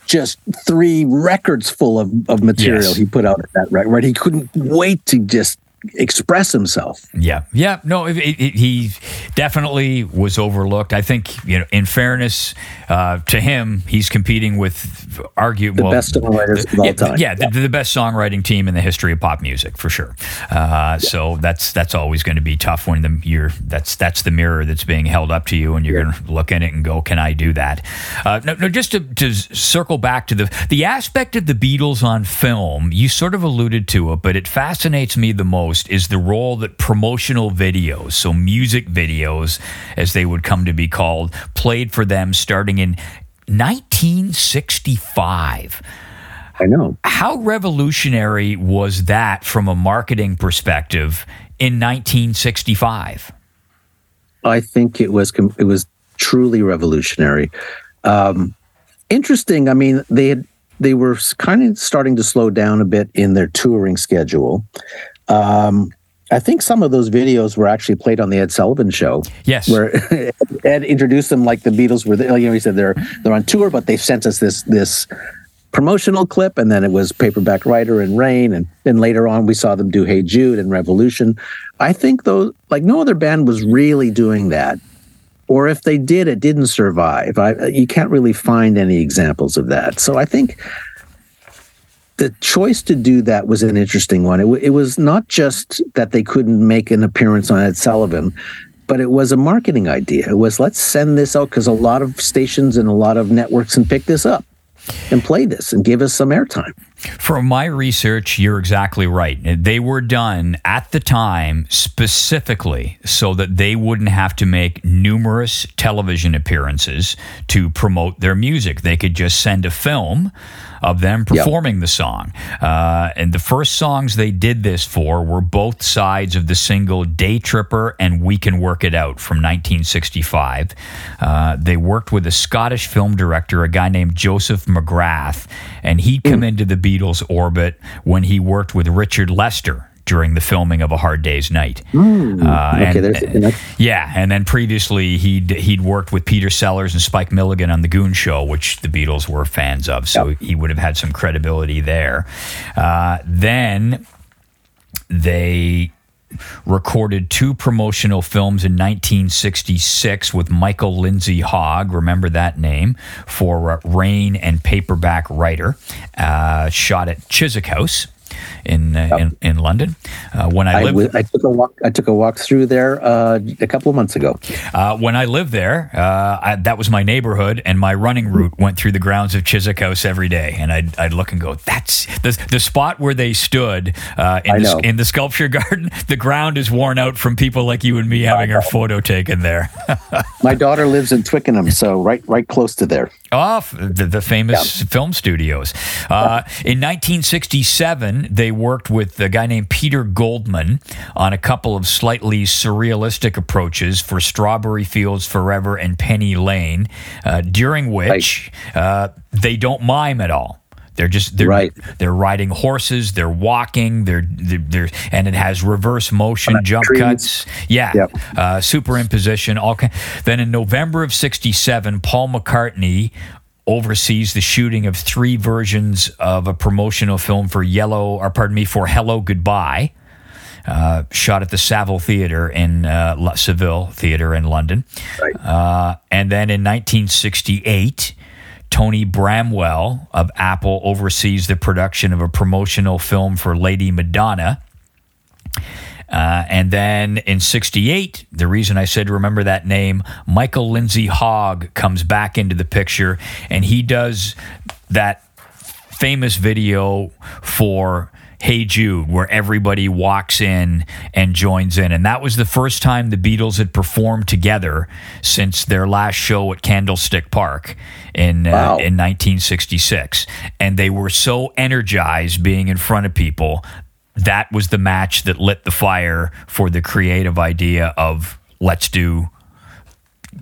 just three records full of, of material Yes. he put out at that record. Right? He couldn't wait to just express himself. Yeah, yeah, no, it, it, it- he definitely was overlooked. I think, you know, in fairness uh, to him, he's competing with argue The well, best songwriters of all yeah, time. Yeah, the, the best songwriting team in the history of pop music for sure. Uh, So that's that's always going to be tough when the you're that's that's the mirror that's being held up to you, and you're going to look at it and go, "Can I do that?" Uh, no, no, just to, to circle back to the the aspect of the Beatles on film, you sort of alluded to it, but it fascinates me the most is the role that promotional videos, so music videos, as they would come to be called, played for them starting in 1965 I know. how revolutionary was that from a marketing perspective in 1965? I think it was it was truly revolutionary. Um, interesting. I mean, they had they were kind of starting to slow down a bit in their touring schedule. Um, I think some of those videos were actually played on the Ed Sullivan Show, Yes. where Ed introduced them like the Beatles were. You know, he said they're they're on tour, but they've sent us this this promotional clip, and then it was Paperback Writer and Rain, and then later on we saw them do Hey Jude and Revolution. I think those like no other band was really doing that, or if they did, it didn't survive. I, you can't really find any examples of that. So I think the choice to do that was an interesting one. It, w- it was not just that they couldn't make an appearance on Ed Sullivan, but it was a marketing idea. It was let's send this out because a lot of stations and a lot of networks can pick this up and play this and give us some airtime. From my research, you're exactly right. They were done at the time specifically so that they wouldn't have to make numerous television appearances to promote their music. They could just send a film of them performing the song. Uh, and the first songs they did this for were both sides of the single Day Tripper and We Can Work It Out from 1965. Uh, they worked with a Scottish film director, a guy named Joseph McGrath, and he'd come into the Beatles' orbit when he worked with Richard Lester during the filming of A Hard Day's Night. Uh, okay, and- there's yeah, and then previously he'd he'd worked with Peter Sellers and Spike Milligan on the Goon Show, which the Beatles were fans of, so he would have had some credibility there. Uh, then they recorded two promotional films in 1966 with Michael Lindsay Hogg, remember that name, for uh, Rain and Paperback Writer, uh, shot at Chiswick House in uh, in, in London. Uh, when I I, lived w- I took a walk. I took a walk through there uh, a couple of months ago. Uh, when I lived there, uh, I, that was my neighborhood, and my running route went through the grounds of Chiswick House every day. And I'd, I'd look and go, "That's the, the spot where they stood uh, in, the, in the sculpture garden. The ground is worn out from people like you and me having our photo taken there." My daughter lives in Twickenham, so right, right close to there. Off the, the famous film studios. Uh, in 1967, they worked with a guy named Peter Goldmann on a couple of slightly surrealistic approaches for Strawberry Fields Forever and Penny Lane, uh, during which uh, they don't mime at all. They're just they're Right. they're riding horses, they're walking, they're they're, they're and it has reverse motion, On jump trees. cuts, yeah, Yep. uh, superimposition. All kind. Then in November of '67, Paul McCartney oversees the shooting of three versions of a promotional film for Yellow, or pardon me, for Hello Goodbye. Uh, shot at the Saville Theatre in uh, Seville Theatre in London. Right. Uh, and then in 1968, Tony Bramwell of Apple oversees the production of a promotional film for Lady Madonna. Uh, and then in 68, the reason I said remember that name, Michael Lindsay Hogg comes back into the picture and he does that famous video for Hey Jude, where everybody walks in and joins in. And that was the first time the Beatles had performed together since their last show at Candlestick Park in, uh, in 1966. And they were so energized being in front of people. That was the match that lit the fire for the creative idea of let's do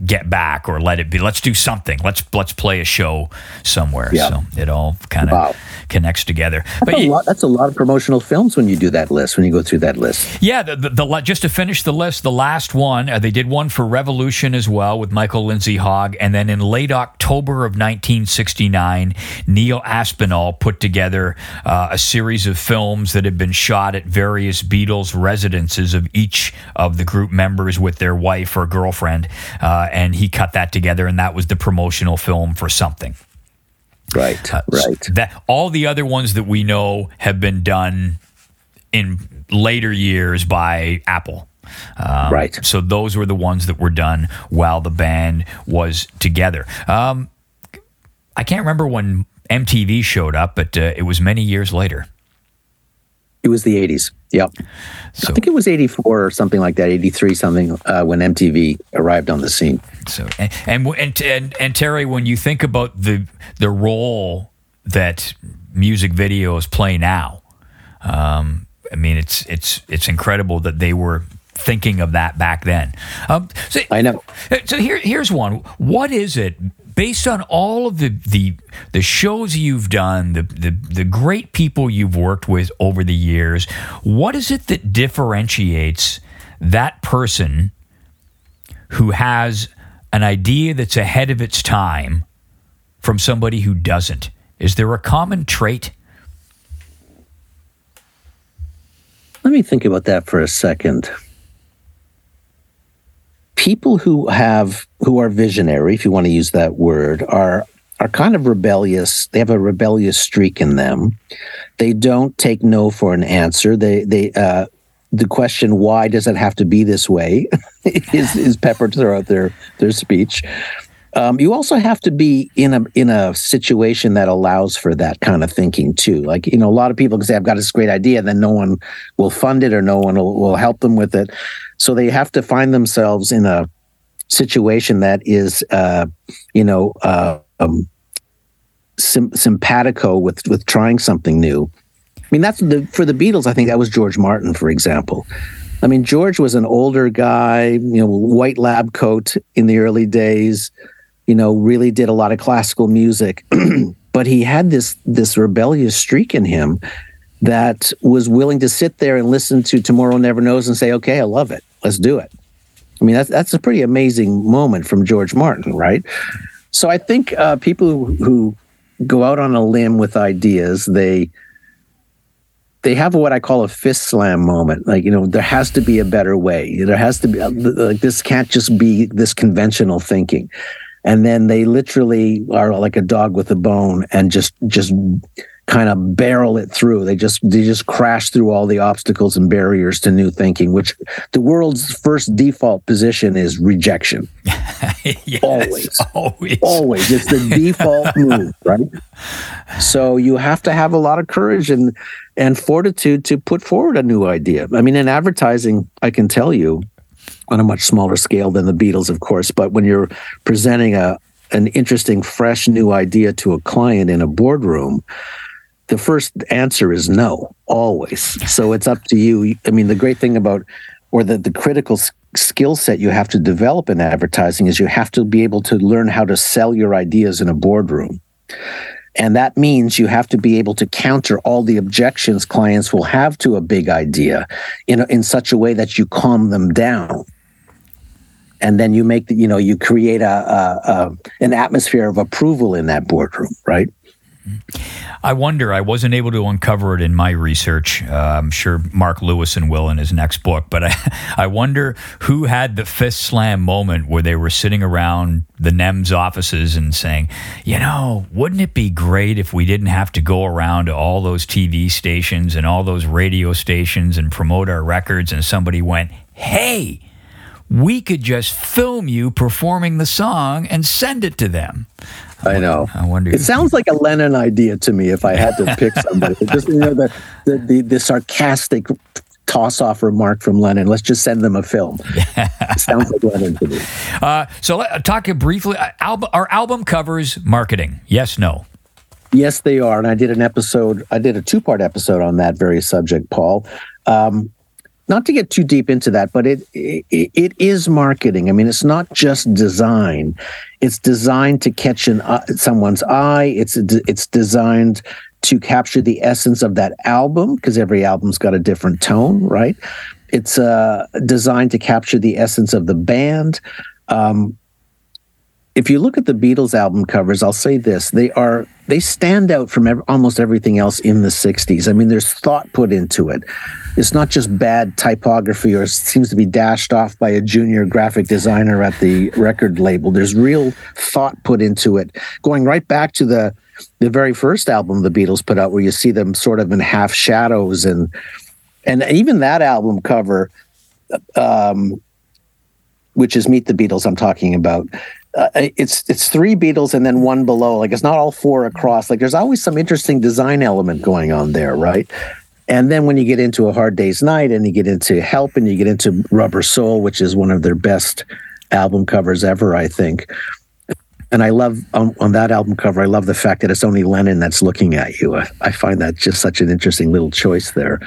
get back or let it be let's do something let's let's play a show somewhere Yeah. so it all kind of Wow. connects together That's a, you- lot, that's a lot of promotional films when you do that list. When you go through that list, yeah, the, the, the just to finish the list, the last one, uh, they did one for Revolution as well with Michael Lindsay Hogg. And then in late October of 1969, Neil Aspinall put together uh, a series of films that had been shot at various Beatles residences of each of the group members with their wife or girlfriend. Uh, and he cut that together, and that was the promotional film for something. right, Uh, right. That all the other ones that we know have been done in later years by Apple. Um, Right. So those were the ones that were done while the band was together. Um, I can't remember when MTV showed up, but uh, it was many years later. It was the '80s. Yep, So, I think it was '84 or something like that, '83 something uh, when MTV arrived on the scene. so and, and and and and Terry, when you think about the the role that music videos play now, um, I mean, it's it's it's incredible that they were thinking of that back then. Um, so, I know. So here, here's one. What is it based on all of the the the shows you've done, the the the great people you've worked with over the years? What is it that differentiates that person who has an idea that's ahead of its time from somebody who doesn't? Is there a common trait? Let me think about that for a second. People who have who are visionary, if you want to use that word, are are kind of rebellious. They have a rebellious streak in them. They don't take no for an answer. They they uh, the question why does it have to be this way is is peppered throughout their their speech. Um, you also have to be in a in a situation that allows for that kind of thinking too. Like you know, a lot of people can say, "I've got this great idea," then no one will fund it or no one will, will help them with it. So they have to find themselves in a situation that is, uh, you know, uh, um, sim- simpatico with with trying something new. I mean, that's the for the Beatles. I think that was George Martin, for example. I mean, George was an older guy, you know, white lab coat in the early days. You know, really did a lot of classical music, but he had this this rebellious streak in him that was willing to sit there and listen to Tomorrow Never Knows and say, "Okay, I love it. Let's do it." I mean, that's that's a pretty amazing moment from George Martin, right? So I think uh, people who, go out on a limb with ideas, they they have what I call a fist slam moment. Like, you know, there has to be a better way. There has to be like this can't just be this conventional thinking. And then they literally are like a dog with a bone and just just kind of barrel it through. They just they just crash through all the obstacles and barriers to new thinking, which the world's first default position is rejection. yes, always, always, always. It's the default move, right? So you have to have a lot of courage and and fortitude to put forward a new idea. I mean, in advertising, I can tell you on a much smaller scale than the Beatles, of course, but when you're presenting a an interesting, fresh new idea to a client in a boardroom, the first answer is no, always. So it's up to you. I mean, the great thing about, or the, the critical skill set you have to develop in advertising is you have to be able to learn how to sell your ideas in a boardroom. And that means you have to be able to counter all the objections clients will have to a big idea in, in such a way that you calm them down. And then you make, the, you know, you create a, a, a an atmosphere of approval in that boardroom, right? I wonder, I wasn't able to uncover it in my research. Uh, I'm sure Mark Lewisohn will in his next book, but I, I wonder who had the fist slam moment where they were sitting around the NEMS offices and saying, you know, wouldn't it be great if we didn't have to go around to all those TV stations and all those radio stations and promote our records? And somebody went, hey, we could just film you performing the song and send it to them. I know. I wonder. It sounds like a Lennon idea to me. If I had to pick somebody, just you know the the the, the sarcastic toss off remark from Lennon. Let's just send them a film. it sounds like Lennon to me. Uh, so let, talk briefly. Uh, album, our album covers marketing. Yes, no. Yes, they are. And I did an episode. I did a two part episode on that very subject, Paul. Um, not to get too deep into that, but it, it it is marketing. I mean, it's not just design; it's designed to catch an uh, someone's eye. It's it's designed to capture the essence of that album because every album's got a different tone, right? It's uh, designed to capture the essence of the band. Um, if you look at the Beatles album covers, I'll say this: they are they stand out from ev- almost everything else in the '60s. I mean, there's thought put into it. It's not just bad typography or seems to be dashed off by a junior graphic designer at the record label. There's real thought put into it, going right back to the the very first album the Beatles put out, where you see them sort of in half shadows and and even that album cover. Um, which is Meet the Beatles I'm talking about. Uh, it's it's three Beatles and then one below. Like it's not all four across. Like there's always some interesting design element going on there, right? And then when you get into a hard day's night and you get into Help and you get into Rubber Soul, which is one of their best album covers ever, I think. And I love on, on that album cover, I love the fact that it's only Lennon that's looking at you. I, I find that just such an interesting little choice there.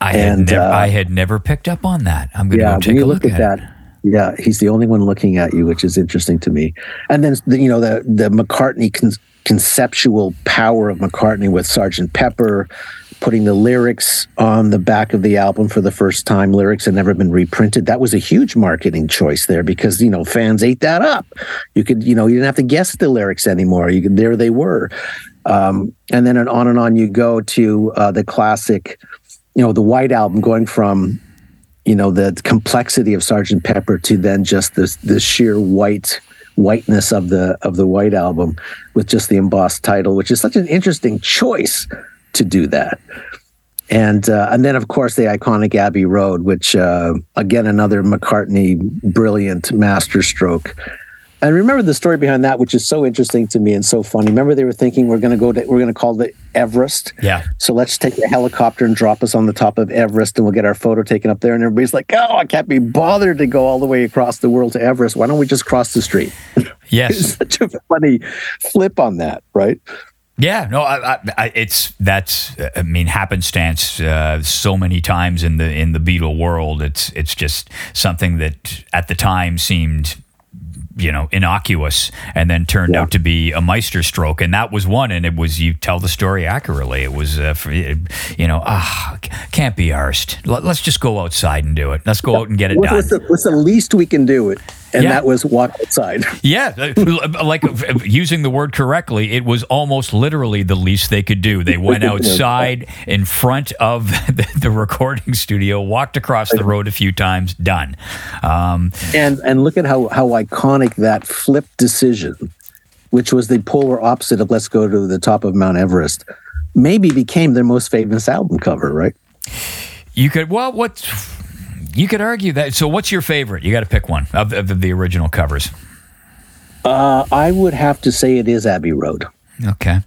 I had, And, uh, I had never picked up on that. I'm going to yeah, go take a look, look at at, that. Yeah, he's the only one looking at you, which is interesting to me. And then the, you know the the McCartney con- conceptual power of McCartney with Sergeant Pepper, putting the lyrics on the back of the album for the first time. Lyrics had never been reprinted. That was a huge marketing choice there because you know fans ate that up. You could you know you didn't have to guess the lyrics anymore. You could there they were. Um, and then on and on you go to uh, the classic, you know, the White Album, going from you know the complexity of Sergeant Pepper to then just this the sheer white whiteness of the of the White Album with just the embossed title, which is such an interesting choice to do that. And uh, and then of course the iconic Abbey Road, which uh, again another McCartney brilliant masterstroke. And remember the story behind that, which is so interesting to me and so funny. Remember they were thinking we're going to go to we're going to call it Everest. Yeah. So let's take a helicopter and drop us on the top of Everest, and we'll get our photo taken up there. And everybody's like, "Oh, I can't be bothered to go all the way across the world to Everest. Why don't we just cross the street?" Yes. it's such a funny flip on that, right? Yeah, no, I, I, I, it's that's I mean happenstance uh, so many times in the in the Beatle world. It's it's just something that at the time seemed you know innocuous and then turned Yeah. out to be a meister stroke and that was one and it was you tell the story accurately it was uh, for, you know ah can't be arsed Let, us just go outside and do it let's go out and get it What- done What's the, what's the least we can do it? And Yeah. that was walk outside. Yeah, uh, like uh, using the word correctly, it was almost literally the least they could do. They went outside in front of the, the recording studio, walked across the road a few times, done. Um, and and look at how how iconic that flip decision, which was the polar opposite of "Let's go to the top of Mount Everest," maybe became their most famous album cover. Right? you could, well, what you could argue that. So, what's your favorite? You got to pick one of, of the original covers. Uh, I would have to say it is Abbey Road. Okay.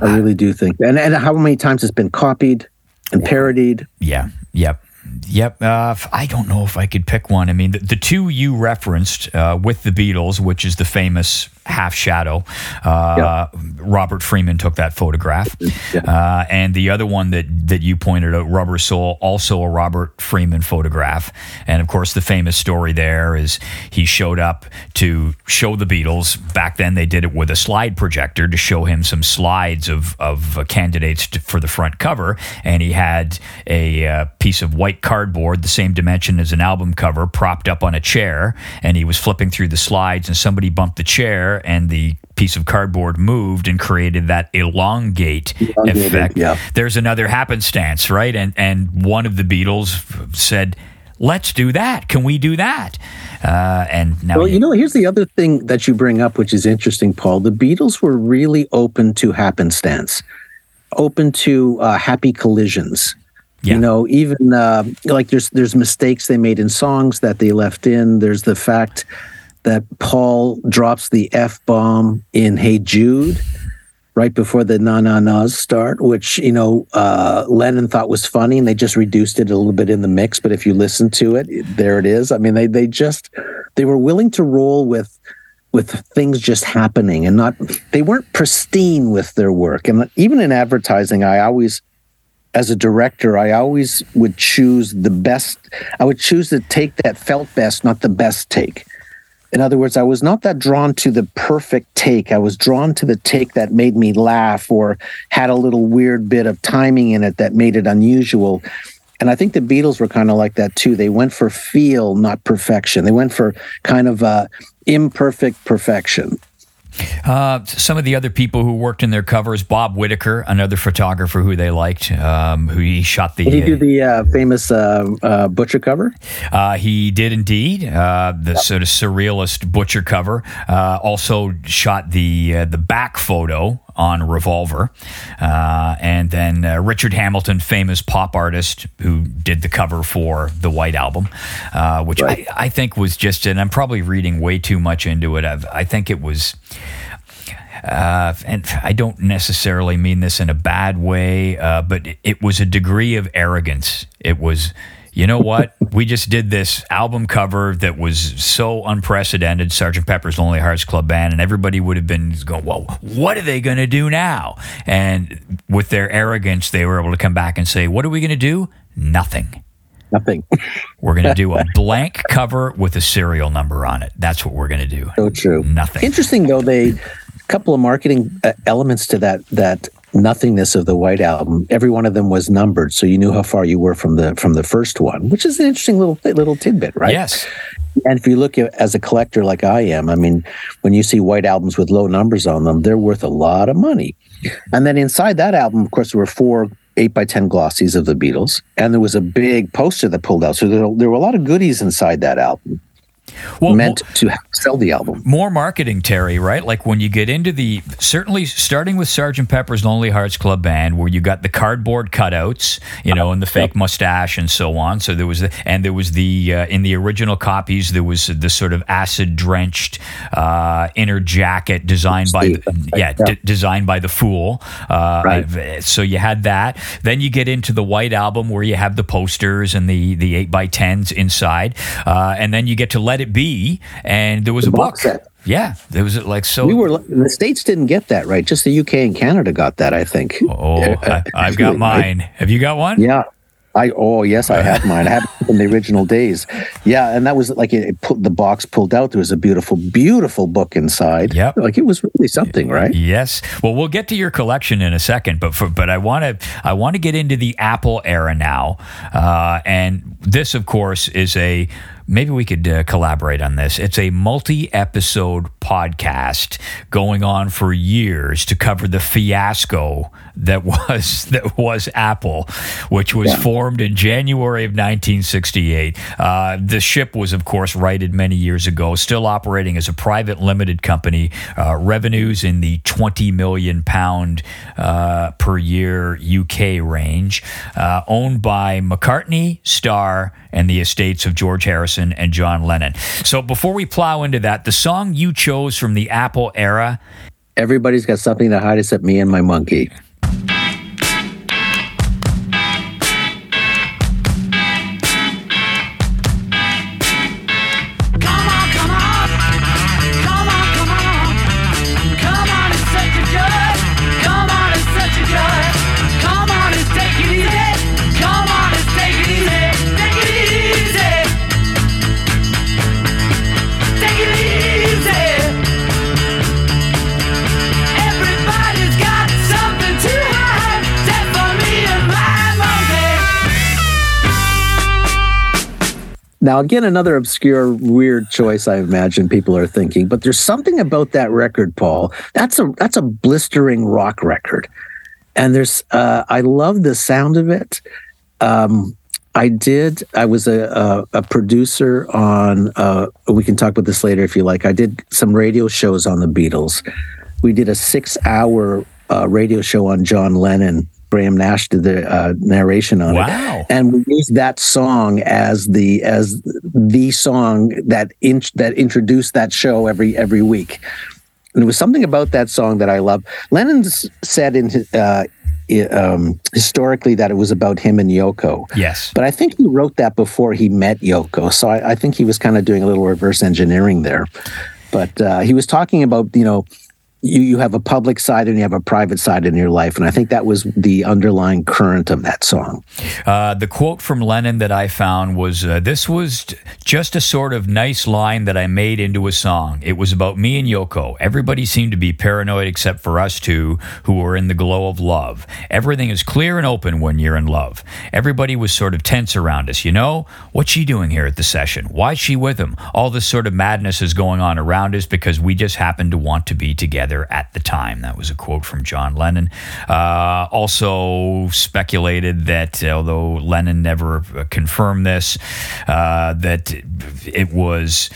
I really do think, and and how many times it's been copied and parodied. Yeah. Yep. Yep. Uh, I don't know if I could pick one. I mean, the, the two you referenced uh, with the Beatles, which is the famous half shadow. Uh, Robert Freeman took that photograph, uh, and the other one that that you pointed out, Rubber Soul, also a Robert Freeman photograph. And of course, the famous story there is he showed up to show the Beatles. Back then, they did it with a slide projector to show him some slides of of uh, candidates to, for the front cover, and he had a uh, piece of white cardboard, the same dimension as an album cover, propped up on a chair, and he was flipping through the slides, and somebody bumped the chair, and the piece of cardboard moved and created that elongate Elongated, effect. yeah. There's another happenstance, right? And and one of the Beatles said, "Let's do that. Can we do that?" Uh, and now Well, you know, here's the other thing that you bring up, which is interesting, Paul. The Beatles were really open to happenstance, open to uh, happy collisions. Yeah. You know, even uh, like there's there's mistakes they made in songs that they left in. There's the fact that Paul drops the f bomb in "Hey Jude." Right before the na na na's start, which you know uh, Lennon thought was funny, and they just reduced it a little bit in the mix. But if you listen to it, there it is. I mean, they they just they were willing to roll with with things just happening and not they weren't pristine with their work and even in advertising i always as a director i always would choose the best i would choose to take that felt best not the best take in other words i was not that drawn to the perfect take i was drawn to the take that made me laugh or had a little weird bit of timing in it that made it unusual and I think the Beatles were kind of like that too. They went for feel, not perfection. They went for kind of uh, imperfect perfection. Uh, some of the other people who worked in their covers, Bob Whitaker, another photographer who they liked, um, who he shot the. Did he do the uh, famous uh, uh, Butcher cover? Uh, he did indeed uh, the sort of surrealist butcher cover. Uh, also shot the uh, the back photo on Revolver, uh, and then uh, Richard Hamilton, famous pop artist who did the cover for the White Album, uh, which I, I think was just. And I'm probably reading way too much into it. I've, I think it was. Uh, and I don't necessarily mean this in a bad way, uh, but it, it was a degree of arrogance. It was, you know what? we just did this album cover that was so unprecedented, Sergeant Pepper's Lonely Hearts Club Band, and everybody would have been going, "Well, what are they going to do now?" And with their arrogance, they were able to come back and say, "What are we going to do? Nothing." Nothing. We're going to do a blank cover with a serial number on it. That's what we're going to do. So true. Nothing. Interesting though. They a couple of marketing uh, elements to that that nothingness of the White Album. Every one of them was numbered, so you knew how far you were from the from the first one, which is an interesting little little tidbit, right? Yes. And if you look at as a collector like I am, I mean, when you see white albums with low numbers on them, they're worth a lot of money. And then inside that album, of course, there were four eight by ten glossies of the Beatles, and there was a big poster that pulled out. So there, there were a lot of goodies inside that album. Well, meant to sell the album. more marketing, Terry, right? Like when you get into the certainly starting with Sergeant Pepper's Lonely Hearts Club Band, where you got the cardboard cutouts, you know, and the fake mustache and so on. So there was, the, and there was the uh, in the original copies there was the sort of acid drenched uh, inner jacket designed by the, yeah, d- designed by the Fool. Uh, Right. So you had that. Then you get into the White Album where you have the posters and the the eight by tens inside, uh, and then you get to Let It Be, and there was The a book. box set. Yeah, there was like so. We were the states didn't get that right. Just the UK and Canada got that. I think. Oh, I, I've got mine. Have you got one? Yeah. I oh yes, I have mine. I have it from the original days. Yeah, and that was like it, it put the box pulled out. There was a beautiful, beautiful book inside. Yep. like it was really something, right? Yes. Well, we'll get to your collection in a second, but for, but I want to I want to get into the Apple era now, uh, and this, of course, is a maybe we could uh, collaborate on this. It's a multi-episode podcast going on for years to cover the fiasco that was that was Apple, which was formed in January of 1968. Uh, the ship was, of course, righted many years ago, still operating as a private limited company. Uh, revenues in the 20 million pound uh, per year UK range, uh, owned by McCartney, Starr, and the estates of George Harrison and John Lennon. So before we plow into that, the song you chose from the Apple era. Everybody's got something to hide except me and my monkey. Come Now, again, another obscure, weird choice. I imagine people are thinking, but there's something about that record, Paul. That's a that's a blistering rock record, and there's uh, I love the sound of it. Um, I did. I was a a, a producer on. Uh, we can talk about this later if you like. I did some radio shows on the Beatles. We did a six hour uh, radio show on John Lennon. Graham Nash did the uh, narration on it and we used that song as the as the song that in, that introduced that show every every week. And there was something about that song that I love. Lennon said in his, uh, um, historically that it was about him and Yoko. Yes. But I think he wrote that before he met Yoko. So I, I think he was kind of doing a little reverse engineering there. But uh, he was talking about, you know, you, you have a public side and you have a private side in your life. And I think that was the underlying current of that song. Uh, the quote from Lennon that I found was uh, This was just a sort of nice line that I made into a song. It was about me and Yoko. Everybody seemed to be paranoid except for us two, who were in the glow of love. Everything is clear and open when you're in love. Everybody was sort of tense around us. You know, what's she doing here at the session? Why's she with him? All this sort of madness is going on around us because we just happen to want to be together at the time. That was a quote from John Lennon. Uh, also speculated that, although Lennon never uh, confirmed this, uh, that it was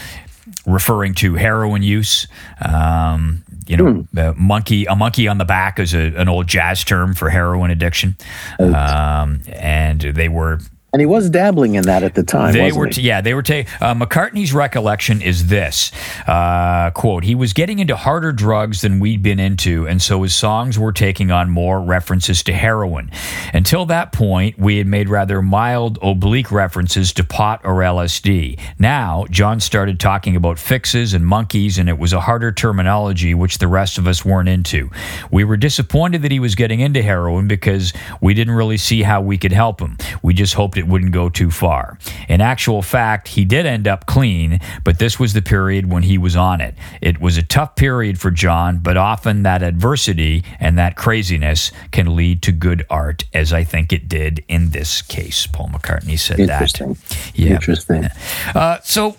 referring to heroin use. Um, you know, uh, monkey, a monkey on the back is a, an old jazz term for heroin addiction. Um, and they were And he was dabbling in that at the time. they were, t- yeah, they were. Ta- uh, McCartney's recollection is this uh, quote: He was getting into harder drugs than we'd been into, and so his songs were taking on more references to heroin. Until that point, we had made rather mild, oblique references to pot or LSD. Now, John started talking about fixes and monkeys, and it was a harder terminology which the rest of us weren't into. We were disappointed that he was getting into heroin because we didn't really see how we could help him. We just hoped it wouldn't go too far. In actual fact, he did end up clean, but this was the period when he was on it. It was a tough period for John, but often that adversity and that craziness can lead to good art, as I think it did in this case. Paul McCartney said Interesting. that. Yeah. Interesting. Uh, so,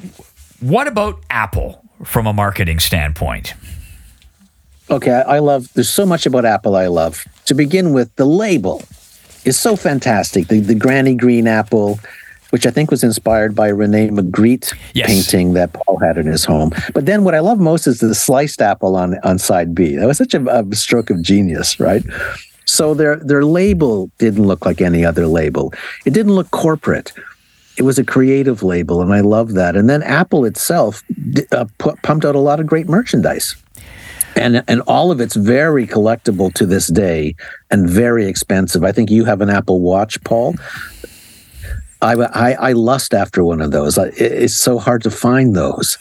what about Apple from a marketing standpoint? Okay, I I love. There's so much about Apple I love. To begin with, the label is so fantastic. The the Granny Green apple, which I think was inspired by Rene Magritte Yes. painting that Paul had in his home. But then what I love most is the sliced apple on on side B. That was such a, a stroke of genius, right? So their their label didn't look like any other label. It didn't look corporate. It was a creative label, and I love that. And then Apple itself uh, pu- pumped out a lot of great merchandise and and all of it's very collectible to this day and very expensive. I think you have an Apple Watch, Paul. I I, I lust after one of those. It's so hard to find those.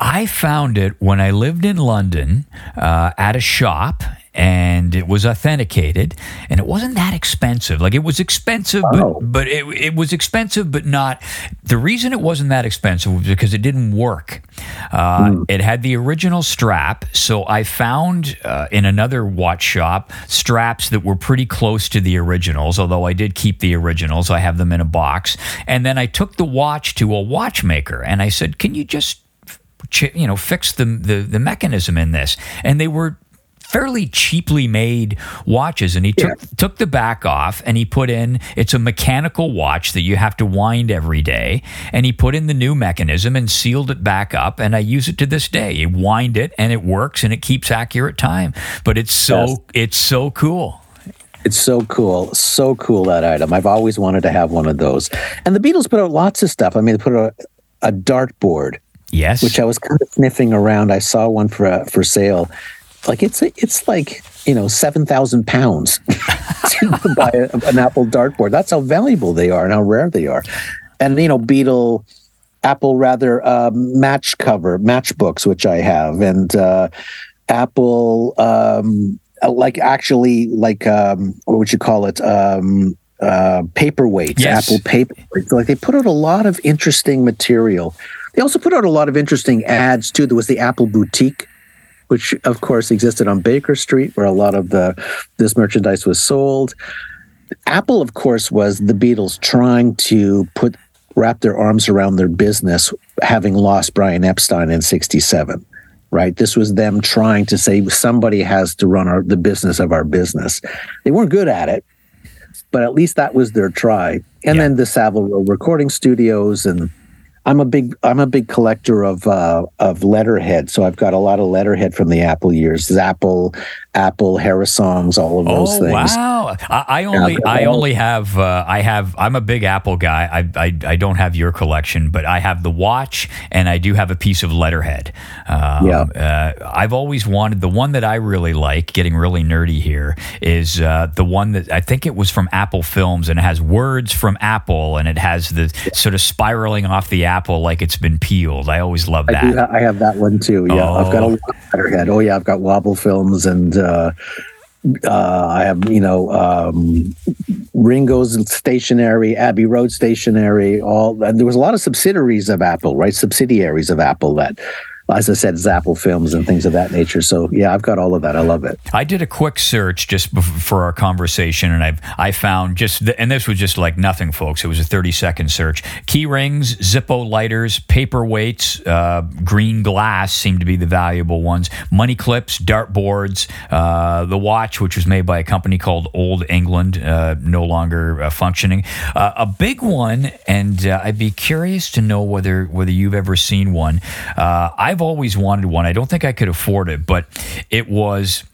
I found it when I lived in London uh, at a shop. And it was authenticated, and it wasn't that expensive. Like it was expensive, Oh. but but it, it was expensive, but not. The reason it wasn't that expensive was because it didn't work. Uh, It had the original strap, so I found uh, in another watch shop straps that were pretty close to the originals. Although I did keep the originals, I have them in a box. And then I took the watch to a watchmaker, and I said, "Can you just you know fix the, the the mechanism in this and they were fairly cheaply made watches and he took took the back off and he put in it's a mechanical watch that you have to wind every day and he put in the new mechanism and sealed it back up and I use it to this day you wind it and it works and it keeps accurate time but it's so Yes. it's so cool It's so cool, so cool that item. I've always wanted to have one of those. And the Beatles put out lots of stuff. I mean, they put out a, a dartboard, yes which I was kind of sniffing around. I saw one for uh, for sale. Like it's it's like you know seven thousand pounds to buy a, an Apple dartboard. That's how valuable they are and how rare they are. And you know, Beatle, Apple rather um, match cover matchbooks, which I have, and uh, Apple um, like actually like um, what would you call it? Um, uh, paperweights, Yes. Apple paperweights. Like they put out a lot of interesting material. They also put out a lot of interesting ads too. There was the Apple Boutique, which of course existed on Baker Street, where a lot of the this merchandise was sold. Apple, of course, was the Beatles trying to put wrap their arms around their business, having lost Brian Epstein in '67. Right, this was them trying to say somebody has to run our, the business of our business. They weren't good at it, but at least that was their try. And Yeah. then the Savile Row recording studios, and I'm a big I'm a big collector of uh, of letterhead. So I've got a lot of letterhead from the Apple years, Zapple, Apple, Harrisongs, all of those Oh things. wow! I, I only I only have uh, I have I'm a big Apple guy. I, I I don't have your collection, but I have the watch and I do have a piece of letterhead. Um, Yeah. Uh, I've always wanted the one that I really like. Getting really nerdy here is uh, the one that I think it was from Apple Films and it has words from Apple and it has the sort of spiraling off the apple like it's been peeled. I always love I, that. ha- I have that one too. Yeah, I've got a Oh. letterhead. Oh yeah, I've got Wobble Films and uh, uh, I have you know um, Ringo's stationery, Abbey Road stationery. All and there was a lot of subsidiaries of Apple, right? Subsidiaries of Apple that, as I said, Zapple Films and things of that nature. So yeah, I've got all of that. I love it. I did a quick search just for our conversation, and I've I found just the, and this was just like nothing, folks. It was a thirty second search. Key rings, Zippo lighters, paperweights, uh, green glass seemed to be the valuable ones. Money clips, dart boards, uh, the watch, which was made by a company called Old England, uh, no longer uh, functioning. Uh, a big one, and uh, I'd be curious to know whether whether you've ever seen one. Uh, I've always wanted one. I don't think I could afford it, but it was.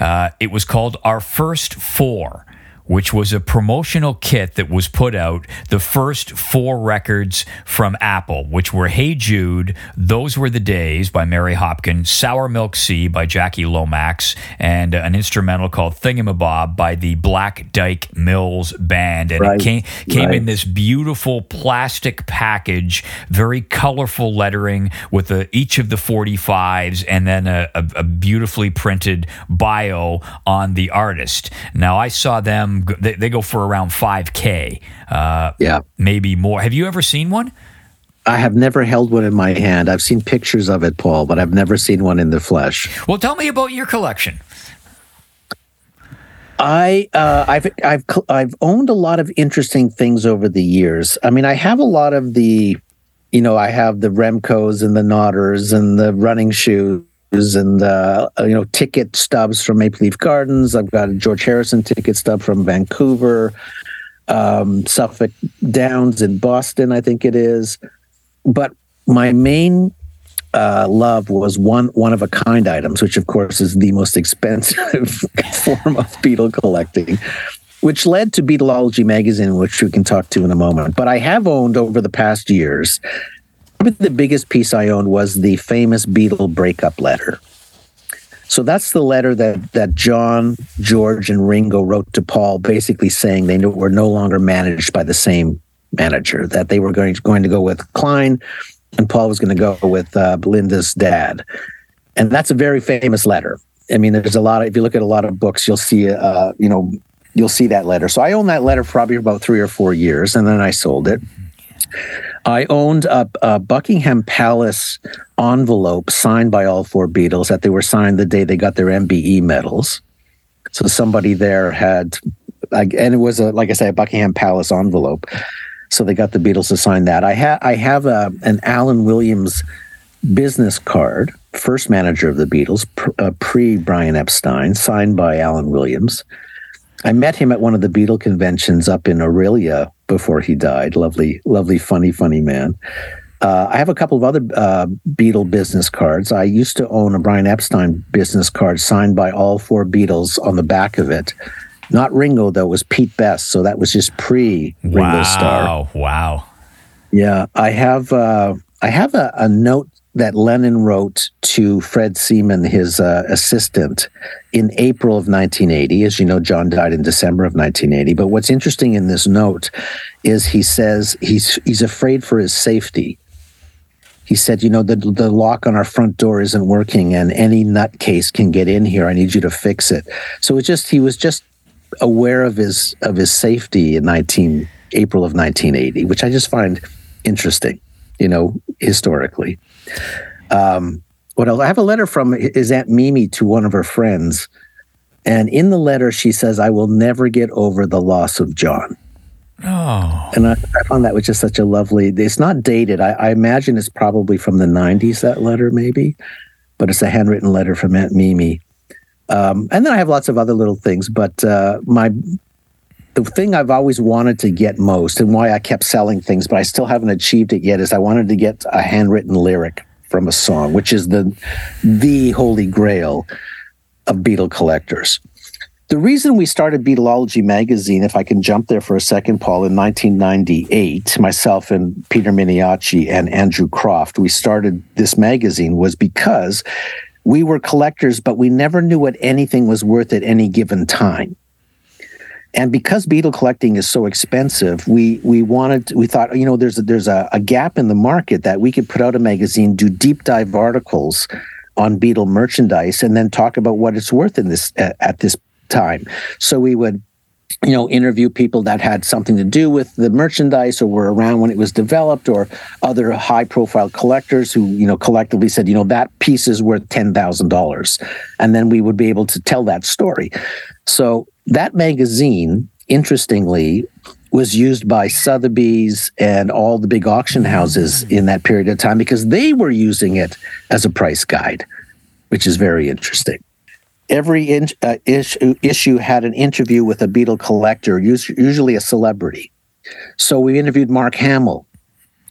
Uh, it was called Our First Four, which was a promotional kit that was put out. The first four records from Apple, which were Hey Jude, Those Were the Days by Mary Hopkins, Sour Milk Sea by Jackie Lomax, and an instrumental called Thingamabob by the Black Dyke Mills Band. And Right, it came, came in this beautiful plastic package, very colorful lettering with a, each of the 45s and then a, a, a beautifully printed bio on the artist. Now, I saw them, go- they, they go for around 5K, uh, Yeah. maybe more. Have you ever seen one? I have never held one in my hand. I've seen pictures of it, Paul, but I've never seen one in the flesh. Well, tell me about your collection. I uh, I've I've I've owned a lot of interesting things over the years. I mean, I have a lot of the, you know, I have the Remcos and the Nodders and the running shoes and uh, you know ticket stubs from Maple Leaf Gardens. I've got a George Harrison ticket stub from Vancouver. um, Suffolk Downs in Boston, I think it is. But my main uh, love was one one of a kind items, which of course is the most expensive form of Beatle collecting, which led to Beatlology magazine, which we can talk to in a moment. But I have owned over the past years. Probably the biggest piece I owned was the famous Beatle breakup letter. So that's the letter that that John, George, and Ringo wrote to Paul, basically saying they were no longer managed by the same manager. That they were going to, going to go with Klein, and Paul was going to go with uh, Belinda's dad. And that's a very famous letter. I mean, there's a lot of if you look at a lot of books, you'll see uh, you know you'll see that letter. So I owned that letter for probably about three or four years, and then I sold it. I owned a, a, Buckingham Palace envelope signed by all four Beatles that they were signed the day they got their MBE medals. So somebody there had, and it was a like I say, a Buckingham Palace envelope. So they got the Beatles to sign that. I have I have a, an Alan Williams business card, first manager of the Beatles, uh, pre Brian Epstein, signed by Alan Williams. I met him at one of the Beatle conventions up in Orillia before he died. Lovely, lovely, funny, funny man. Uh, I have a couple of other uh, Beatle business cards. I used to own a Brian Epstein business card signed by all four Beatles on the back of it. Not Ringo though; it was Pete Best, so that was just pre Ringo wow, Starr. Wow! Yeah, I have. Uh, I have a, a note that Lennon wrote to Fred Seaman, his uh, assistant, in April of 1980. As you know, John died in December of 1980. But what's interesting in this note is he says he's he's afraid for his safety. He said, "You know, the the lock on our front door isn't working, and any nutcase can get in here. I need you to fix it." So it's just he was just aware of his of his safety in 19 April of 1980, which I just find interesting. You know, historically. Um, what else? I have a letter from his Aunt Mimi to one of her friends. And in the letter, she says, I will never get over the loss of John. Oh. And I, I found that was just such a lovely, it's not dated. I, I, imagine it's probably from the 90s, that letter, maybe, but it's a handwritten letter from Aunt Mimi. Um, and then I have lots of other little things, but uh, my the thing I've always wanted to get most and why I kept selling things, but I still haven't achieved it yet, is I wanted to get a handwritten lyric from a song, which is the the holy grail of Beatle collectors. The reason we started Beatlology magazine, if I can jump there for a second, Paul, in 1998, myself and Peter Miniacci and Andrew Croft, we started this magazine was because we were collectors, but we never knew what anything was worth at any given time. And because Beatle collecting is so expensive, we we wanted we thought you know there's a, there's a, a gap in the market that we could put out a magazine, do deep dive articles on Beatle merchandise, and then talk about what it's worth in this uh, at this time. So we would you know interview people that had something to do with the merchandise or were around when it was developed or other high profile collectors who you know collectively said you know that piece is worth $10,000 and then we would be able to tell that story so that magazine, interestingly, was used by Sotheby's and all the big auction houses in that period of time because they were using it as a price guide, which is very interesting. Every in, uh, issue, issue had an interview with a Beatle collector, usually a celebrity. So we interviewed Mark Hamill,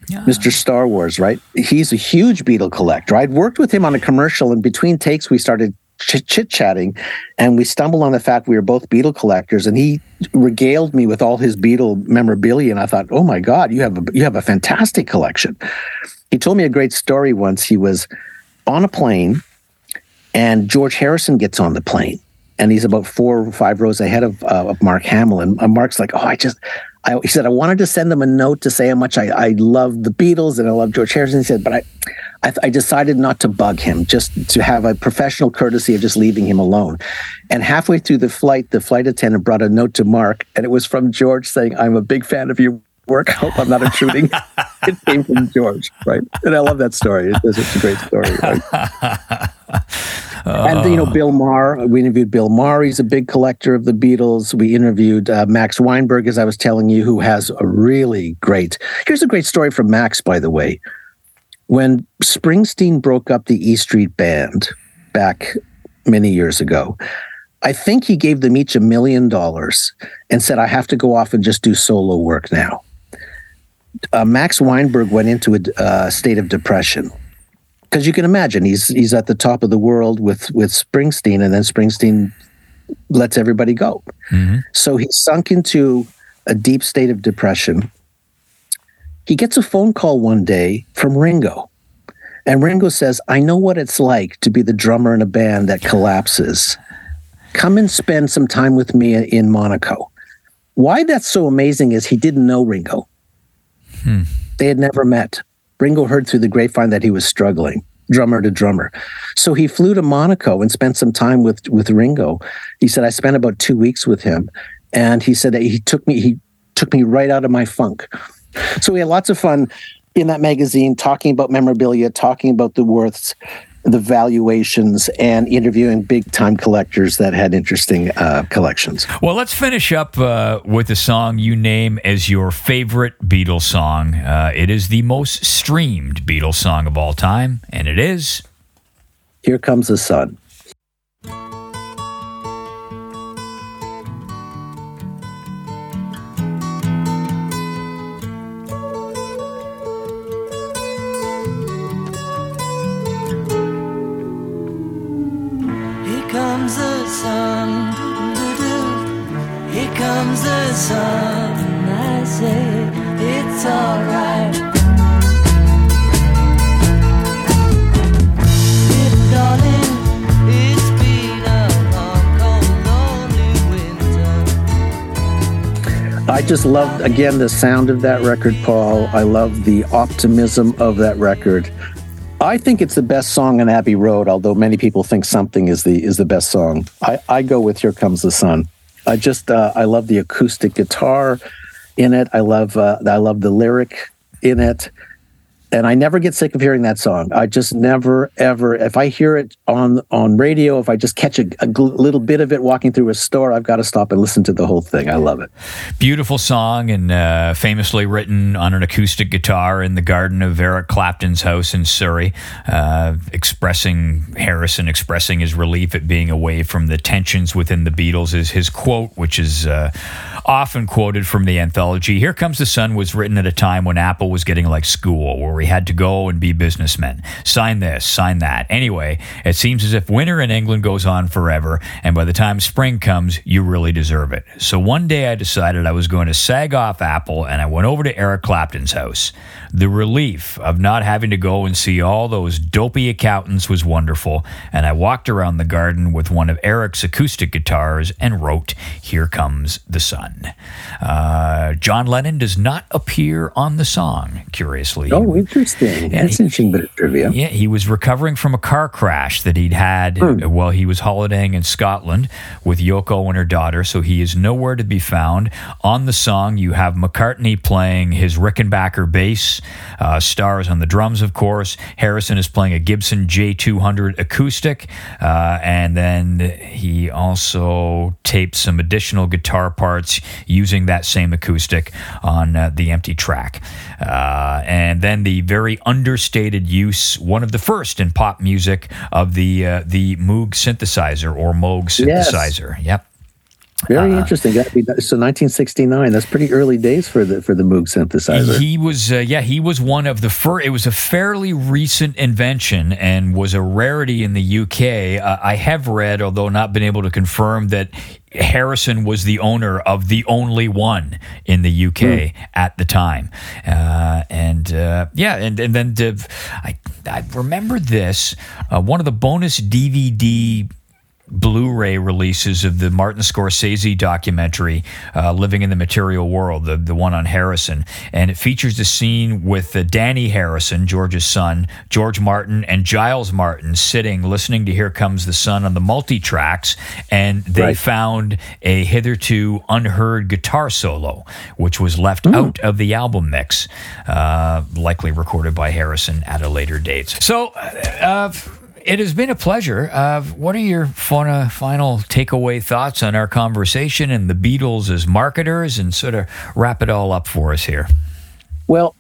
yeah. Mr. Star Wars, right? He's a huge Beatle collector. I'd worked with him on a commercial, and between takes, we started chit chatting, and we stumbled on the fact we were both Beatle collectors, and he regaled me with all his Beatle memorabilia, and I thought, oh my God, you have a, you have a fantastic collection. He told me a great story once. He was on a plane, and George Harrison gets on the plane, and he's about four or five rows ahead of, uh, of Mark Hamill, and Mark's like, oh, I just. I, he said I wanted to send them a note to say how much I, I love the Beatles and I love George Harrison. He said, but I, I, I, decided not to bug him, just to have a professional courtesy of just leaving him alone. And halfway through the flight, the flight attendant brought a note to Mark, and it was from George saying, "I'm a big fan of your work. I hope I'm not intruding." it came from George, right? And I love that story. It's, it's a great story. Right? And you know, Bill Maher. We interviewed Bill Maher. He's a big collector of the Beatles. We interviewed uh, Max Weinberg, as I was telling you, who has a really great. Here's a great story from Max, by the way when Springsteen broke up the E Street Band back many years ago, I think he gave them each a million dollars and said, I have to go off and just do solo work now. Uh, Max Weinberg went into a uh, state of depression because you can imagine he's he's at the top of the world with with Springsteen, and then Springsteen lets everybody go. So he sunk into a deep state of depression. He gets a phone call one day from Ringo. And Ringo says, I know what it's like to be the drummer in a band that collapses. Come and spend some time with me in Monaco. Why that's so amazing is he didn't know Ringo. Hmm. They had never met. Ringo heard through the grapevine that he was struggling, drummer to drummer. So he flew to Monaco and spent some time with, with Ringo. He said, I spent about two weeks with him. And he said that he took me, he took me right out of my funk. So we had lots of fun in that magazine talking about memorabilia, talking about the worths, the valuations, and interviewing big time collectors that had interesting uh, collections. Well, let's finish up uh, with a song you name as your favorite Beatles song. Uh, it is the most streamed Beatles song of all time, and it is. Here comes the sun. I just love, again, the sound of that record, Paul. I love the optimism of that record. I think it's the best song on Abbey Road, although many people think something is the is the best song. I, I go with Here Comes the Sun. I just uh, I love the acoustic guitar in it. I love uh, I love the lyric in it, and I never get sick of hearing that song. I just never ever if I hear it on on radio, if I just catch a, a gl- little bit of it walking through a store, I've got to stop and listen to the whole thing. I love it. Beautiful song and uh, famously written on an acoustic guitar in the garden of Eric Clapton's house in Surrey, uh, expressing Harrison, expressing his relief at being away from the tensions within the Beatles. Is his quote, which is uh, often quoted from the anthology. Here Comes the Sun was written at a time when Apple was getting like school, where we had to go and be businessmen. Sign this, sign that. Anyway, it seems as if winter in England goes on forever, and by the time spring comes, you really deserve it. So one day I decided I was going to sag off Apple, and I went over to Eric Clapton's house. The relief of not having to go and see all those dopey accountants was wonderful, and I walked around the garden with one of Eric's acoustic guitars and wrote, Here Comes the Sun. Uh, John Lennon does not appear on the song, curiously. Oh, interesting. That's he- interesting bit of trivia. Yeah, he was recovering from a car crash that he'd had while he was holidaying in Scotland with Yoko and her daughter, so he is nowhere to be found. On the song, you have McCartney playing his Rickenbacker bass, uh, Starr's on the drums, of course. Harrison is playing a Gibson J200 acoustic, uh, and then he also taped some additional guitar parts using that same acoustic on uh, the empty track. Uh, and then the very understated use, one of the first in pop music, of the uh, the Moog synthesizer or Moog Yes. synthesizer. Yep. Very Uh, interesting. That'd be, so 1969. That's pretty early days for the for the Moog synthesizer. He was, uh, yeah, he was one of the first. It was a fairly recent invention and was a rarity in the UK. Uh, I have read, although not been able to confirm, that Harrison was the owner of the only one in the UK at the time. Uh, and uh, yeah, and, and then the, I, I remember this uh, one of the bonus DVD Blu-ray releases of the Martin Scorsese documentary, uh, "Living in the Material World," the the one on Harrison, and it features a scene with uh, Dhani Harrison, George's son, George Martin, and Giles Martin sitting listening to "Here Comes the Sun" on the multi tracks, and they Right. found a hitherto unheard guitar solo, which was left out of the album mix, uh, likely recorded by Harrison at a later date. So. It has been a pleasure. Uh, what are your fun, final takeaway thoughts on our conversation and the Beatles as marketers and sort of wrap it all up for us here? Well,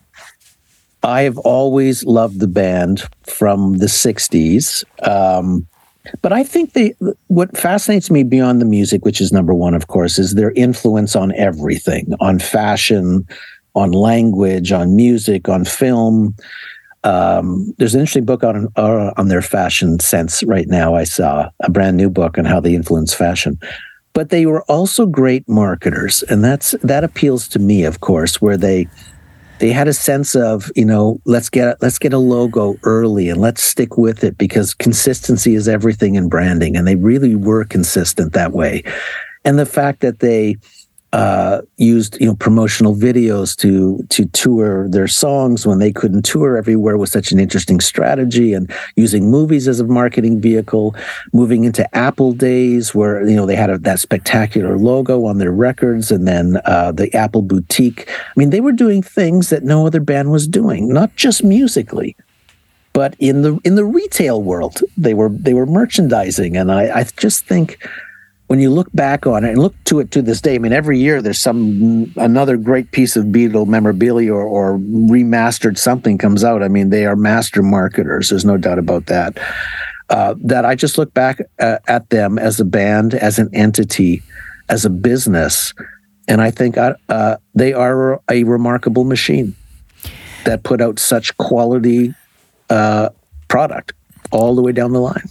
I have always loved the band from the 60s. Um, But I think they what fascinates me beyond the music, which is number one, of course, is their influence on everything, on fashion, on language, on music, on film. Um, there's an interesting book on uh, on their fashion sense right now. I saw a brand new book on how they influence fashion. But they were also great marketers, and that's that appeals to me, of course, where they they had a sense of you know let's get let's get a logo early and let's stick with it because consistency is everything in branding, and they really were consistent that way. And the fact that they uh, used you know promotional videos to to tour their songs when they couldn't tour everywhere was such an interesting strategy. And using movies as a marketing vehicle moving into apple days where you know they had a, that spectacular logo on their records and then uh, the apple boutique. I mean they were doing things that no other band was doing not just musically but in the in the retail world they were they were merchandising. And i i just think when you look back on it and look to it to this day, I mean, every year there's some another great piece of Beatle memorabilia or, or remastered something comes out. I mean, they are master marketers. There's no doubt about that. Uh, that I just look back uh, at them as a band, as an entity, as a business, and I think uh, uh they are a remarkable machine that put out such quality uh, product all the way down the line.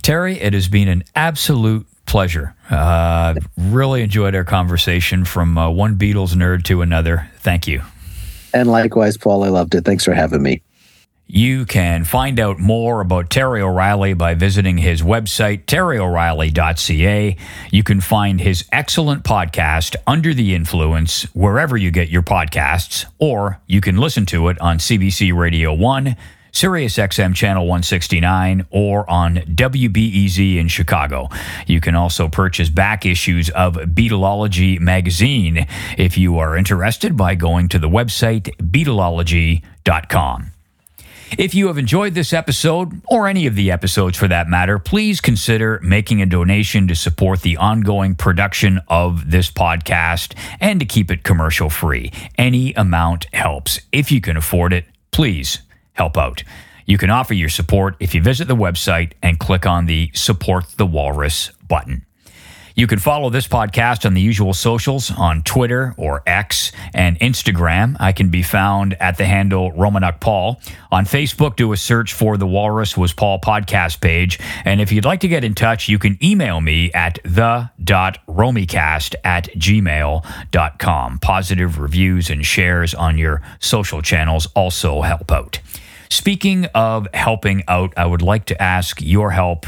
Terry, it has been an absolute pleasure. Uh, really enjoyed our conversation from uh, one Beatles nerd to another. Thank you. And likewise, Paul, I loved it. Thanks for having me. You can find out more about Terry O'Reilly by visiting his website, terryoreilly.ca. You can find his excellent podcast, Under the Influence, wherever you get your podcasts, or you can listen to it on CBC Radio 1 Sirius XM Channel 169, or on WBEZ in Chicago. You can also purchase back issues of Beatlology magazine if you are interested by going to the website beatlology.com. If you have enjoyed this episode, or any of the episodes for that matter, please consider making a donation to support the ongoing production of this podcast and to keep it commercial free. Any amount helps. If you can afford it, please help out. You can offer your support if you visit the website and click on the Support the Walrus button. You can follow this podcast on the usual socials on Twitter or X and Instagram. I can be found at the handle Romanuk Paul. On Facebook, do a search for the Walrus Was Paul podcast page. And if you'd like to get in touch, you can email me at the.romicast at gmail.com. Positive reviews and shares on your social channels also help out. Speaking of helping out, I would like to ask your help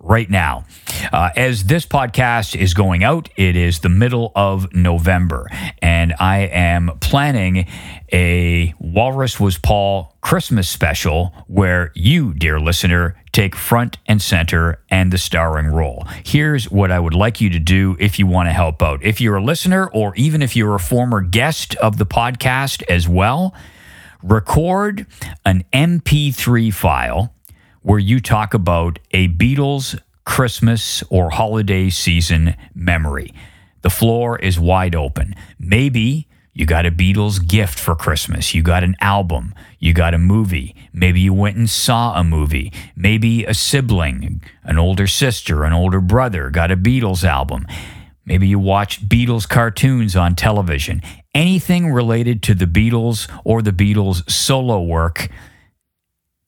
right now. Uh, as this podcast is going out, it is the middle of November, and I am planning a Walrus Was Paul Christmas special where you, dear listener, take front and center and the starring role. Here's what I would like you to do if you want to help out. If you're a listener, or even if you're a former guest of the podcast as well, record an MP3 file where you talk about a Beatles Christmas or holiday season memory. The floor is wide open. Maybe you got a Beatles gift for Christmas. You got an album. You got a movie. Maybe you went and saw a movie. Maybe a sibling, an older sister, an older brother got a Beatles album. Maybe you watched Beatles cartoons on television. Anything related to the Beatles or the Beatles solo work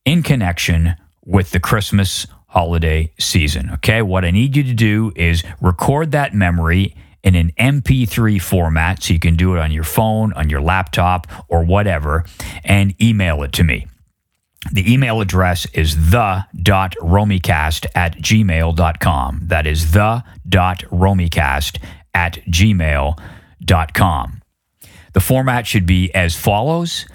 in connection with the Christmas holiday season. Okay, what I need you to do is record that memory in an MP3 format so you can do it on your phone, on your laptop, or whatever, and email it to me. The email address is the.romicast at gmail.com. That is the.romicast at gmail.com. The format should be as follows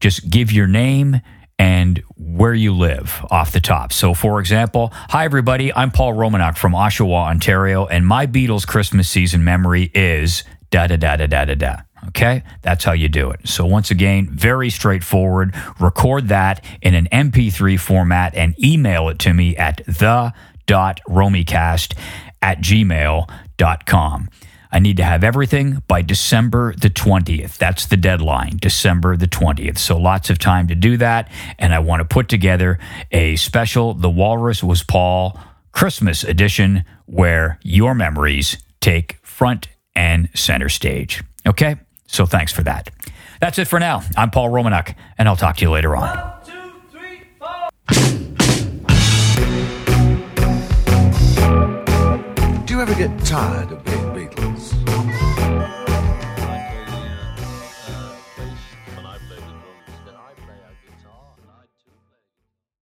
just give your name and where you live off the top. So, for example, hi everybody, I'm Paul Romanuk from Oshawa, Ontario, and my Beatles Christmas season memory is da da da da da da da. Okay, that's how you do it. So, once again, very straightforward. Record that in an MP3 format and email it to me at the.romicast at gmail.com. I need to have everything by December the 20th. That's the deadline, December the 20th. So lots of time to do that. And I want to put together a special The Walrus Was Paul Christmas edition where your memories take front and center stage. Okay? So thanks for that. That's it for now. I'm Paul Romanuk, and I'll talk to you later on. Do you ever get tired of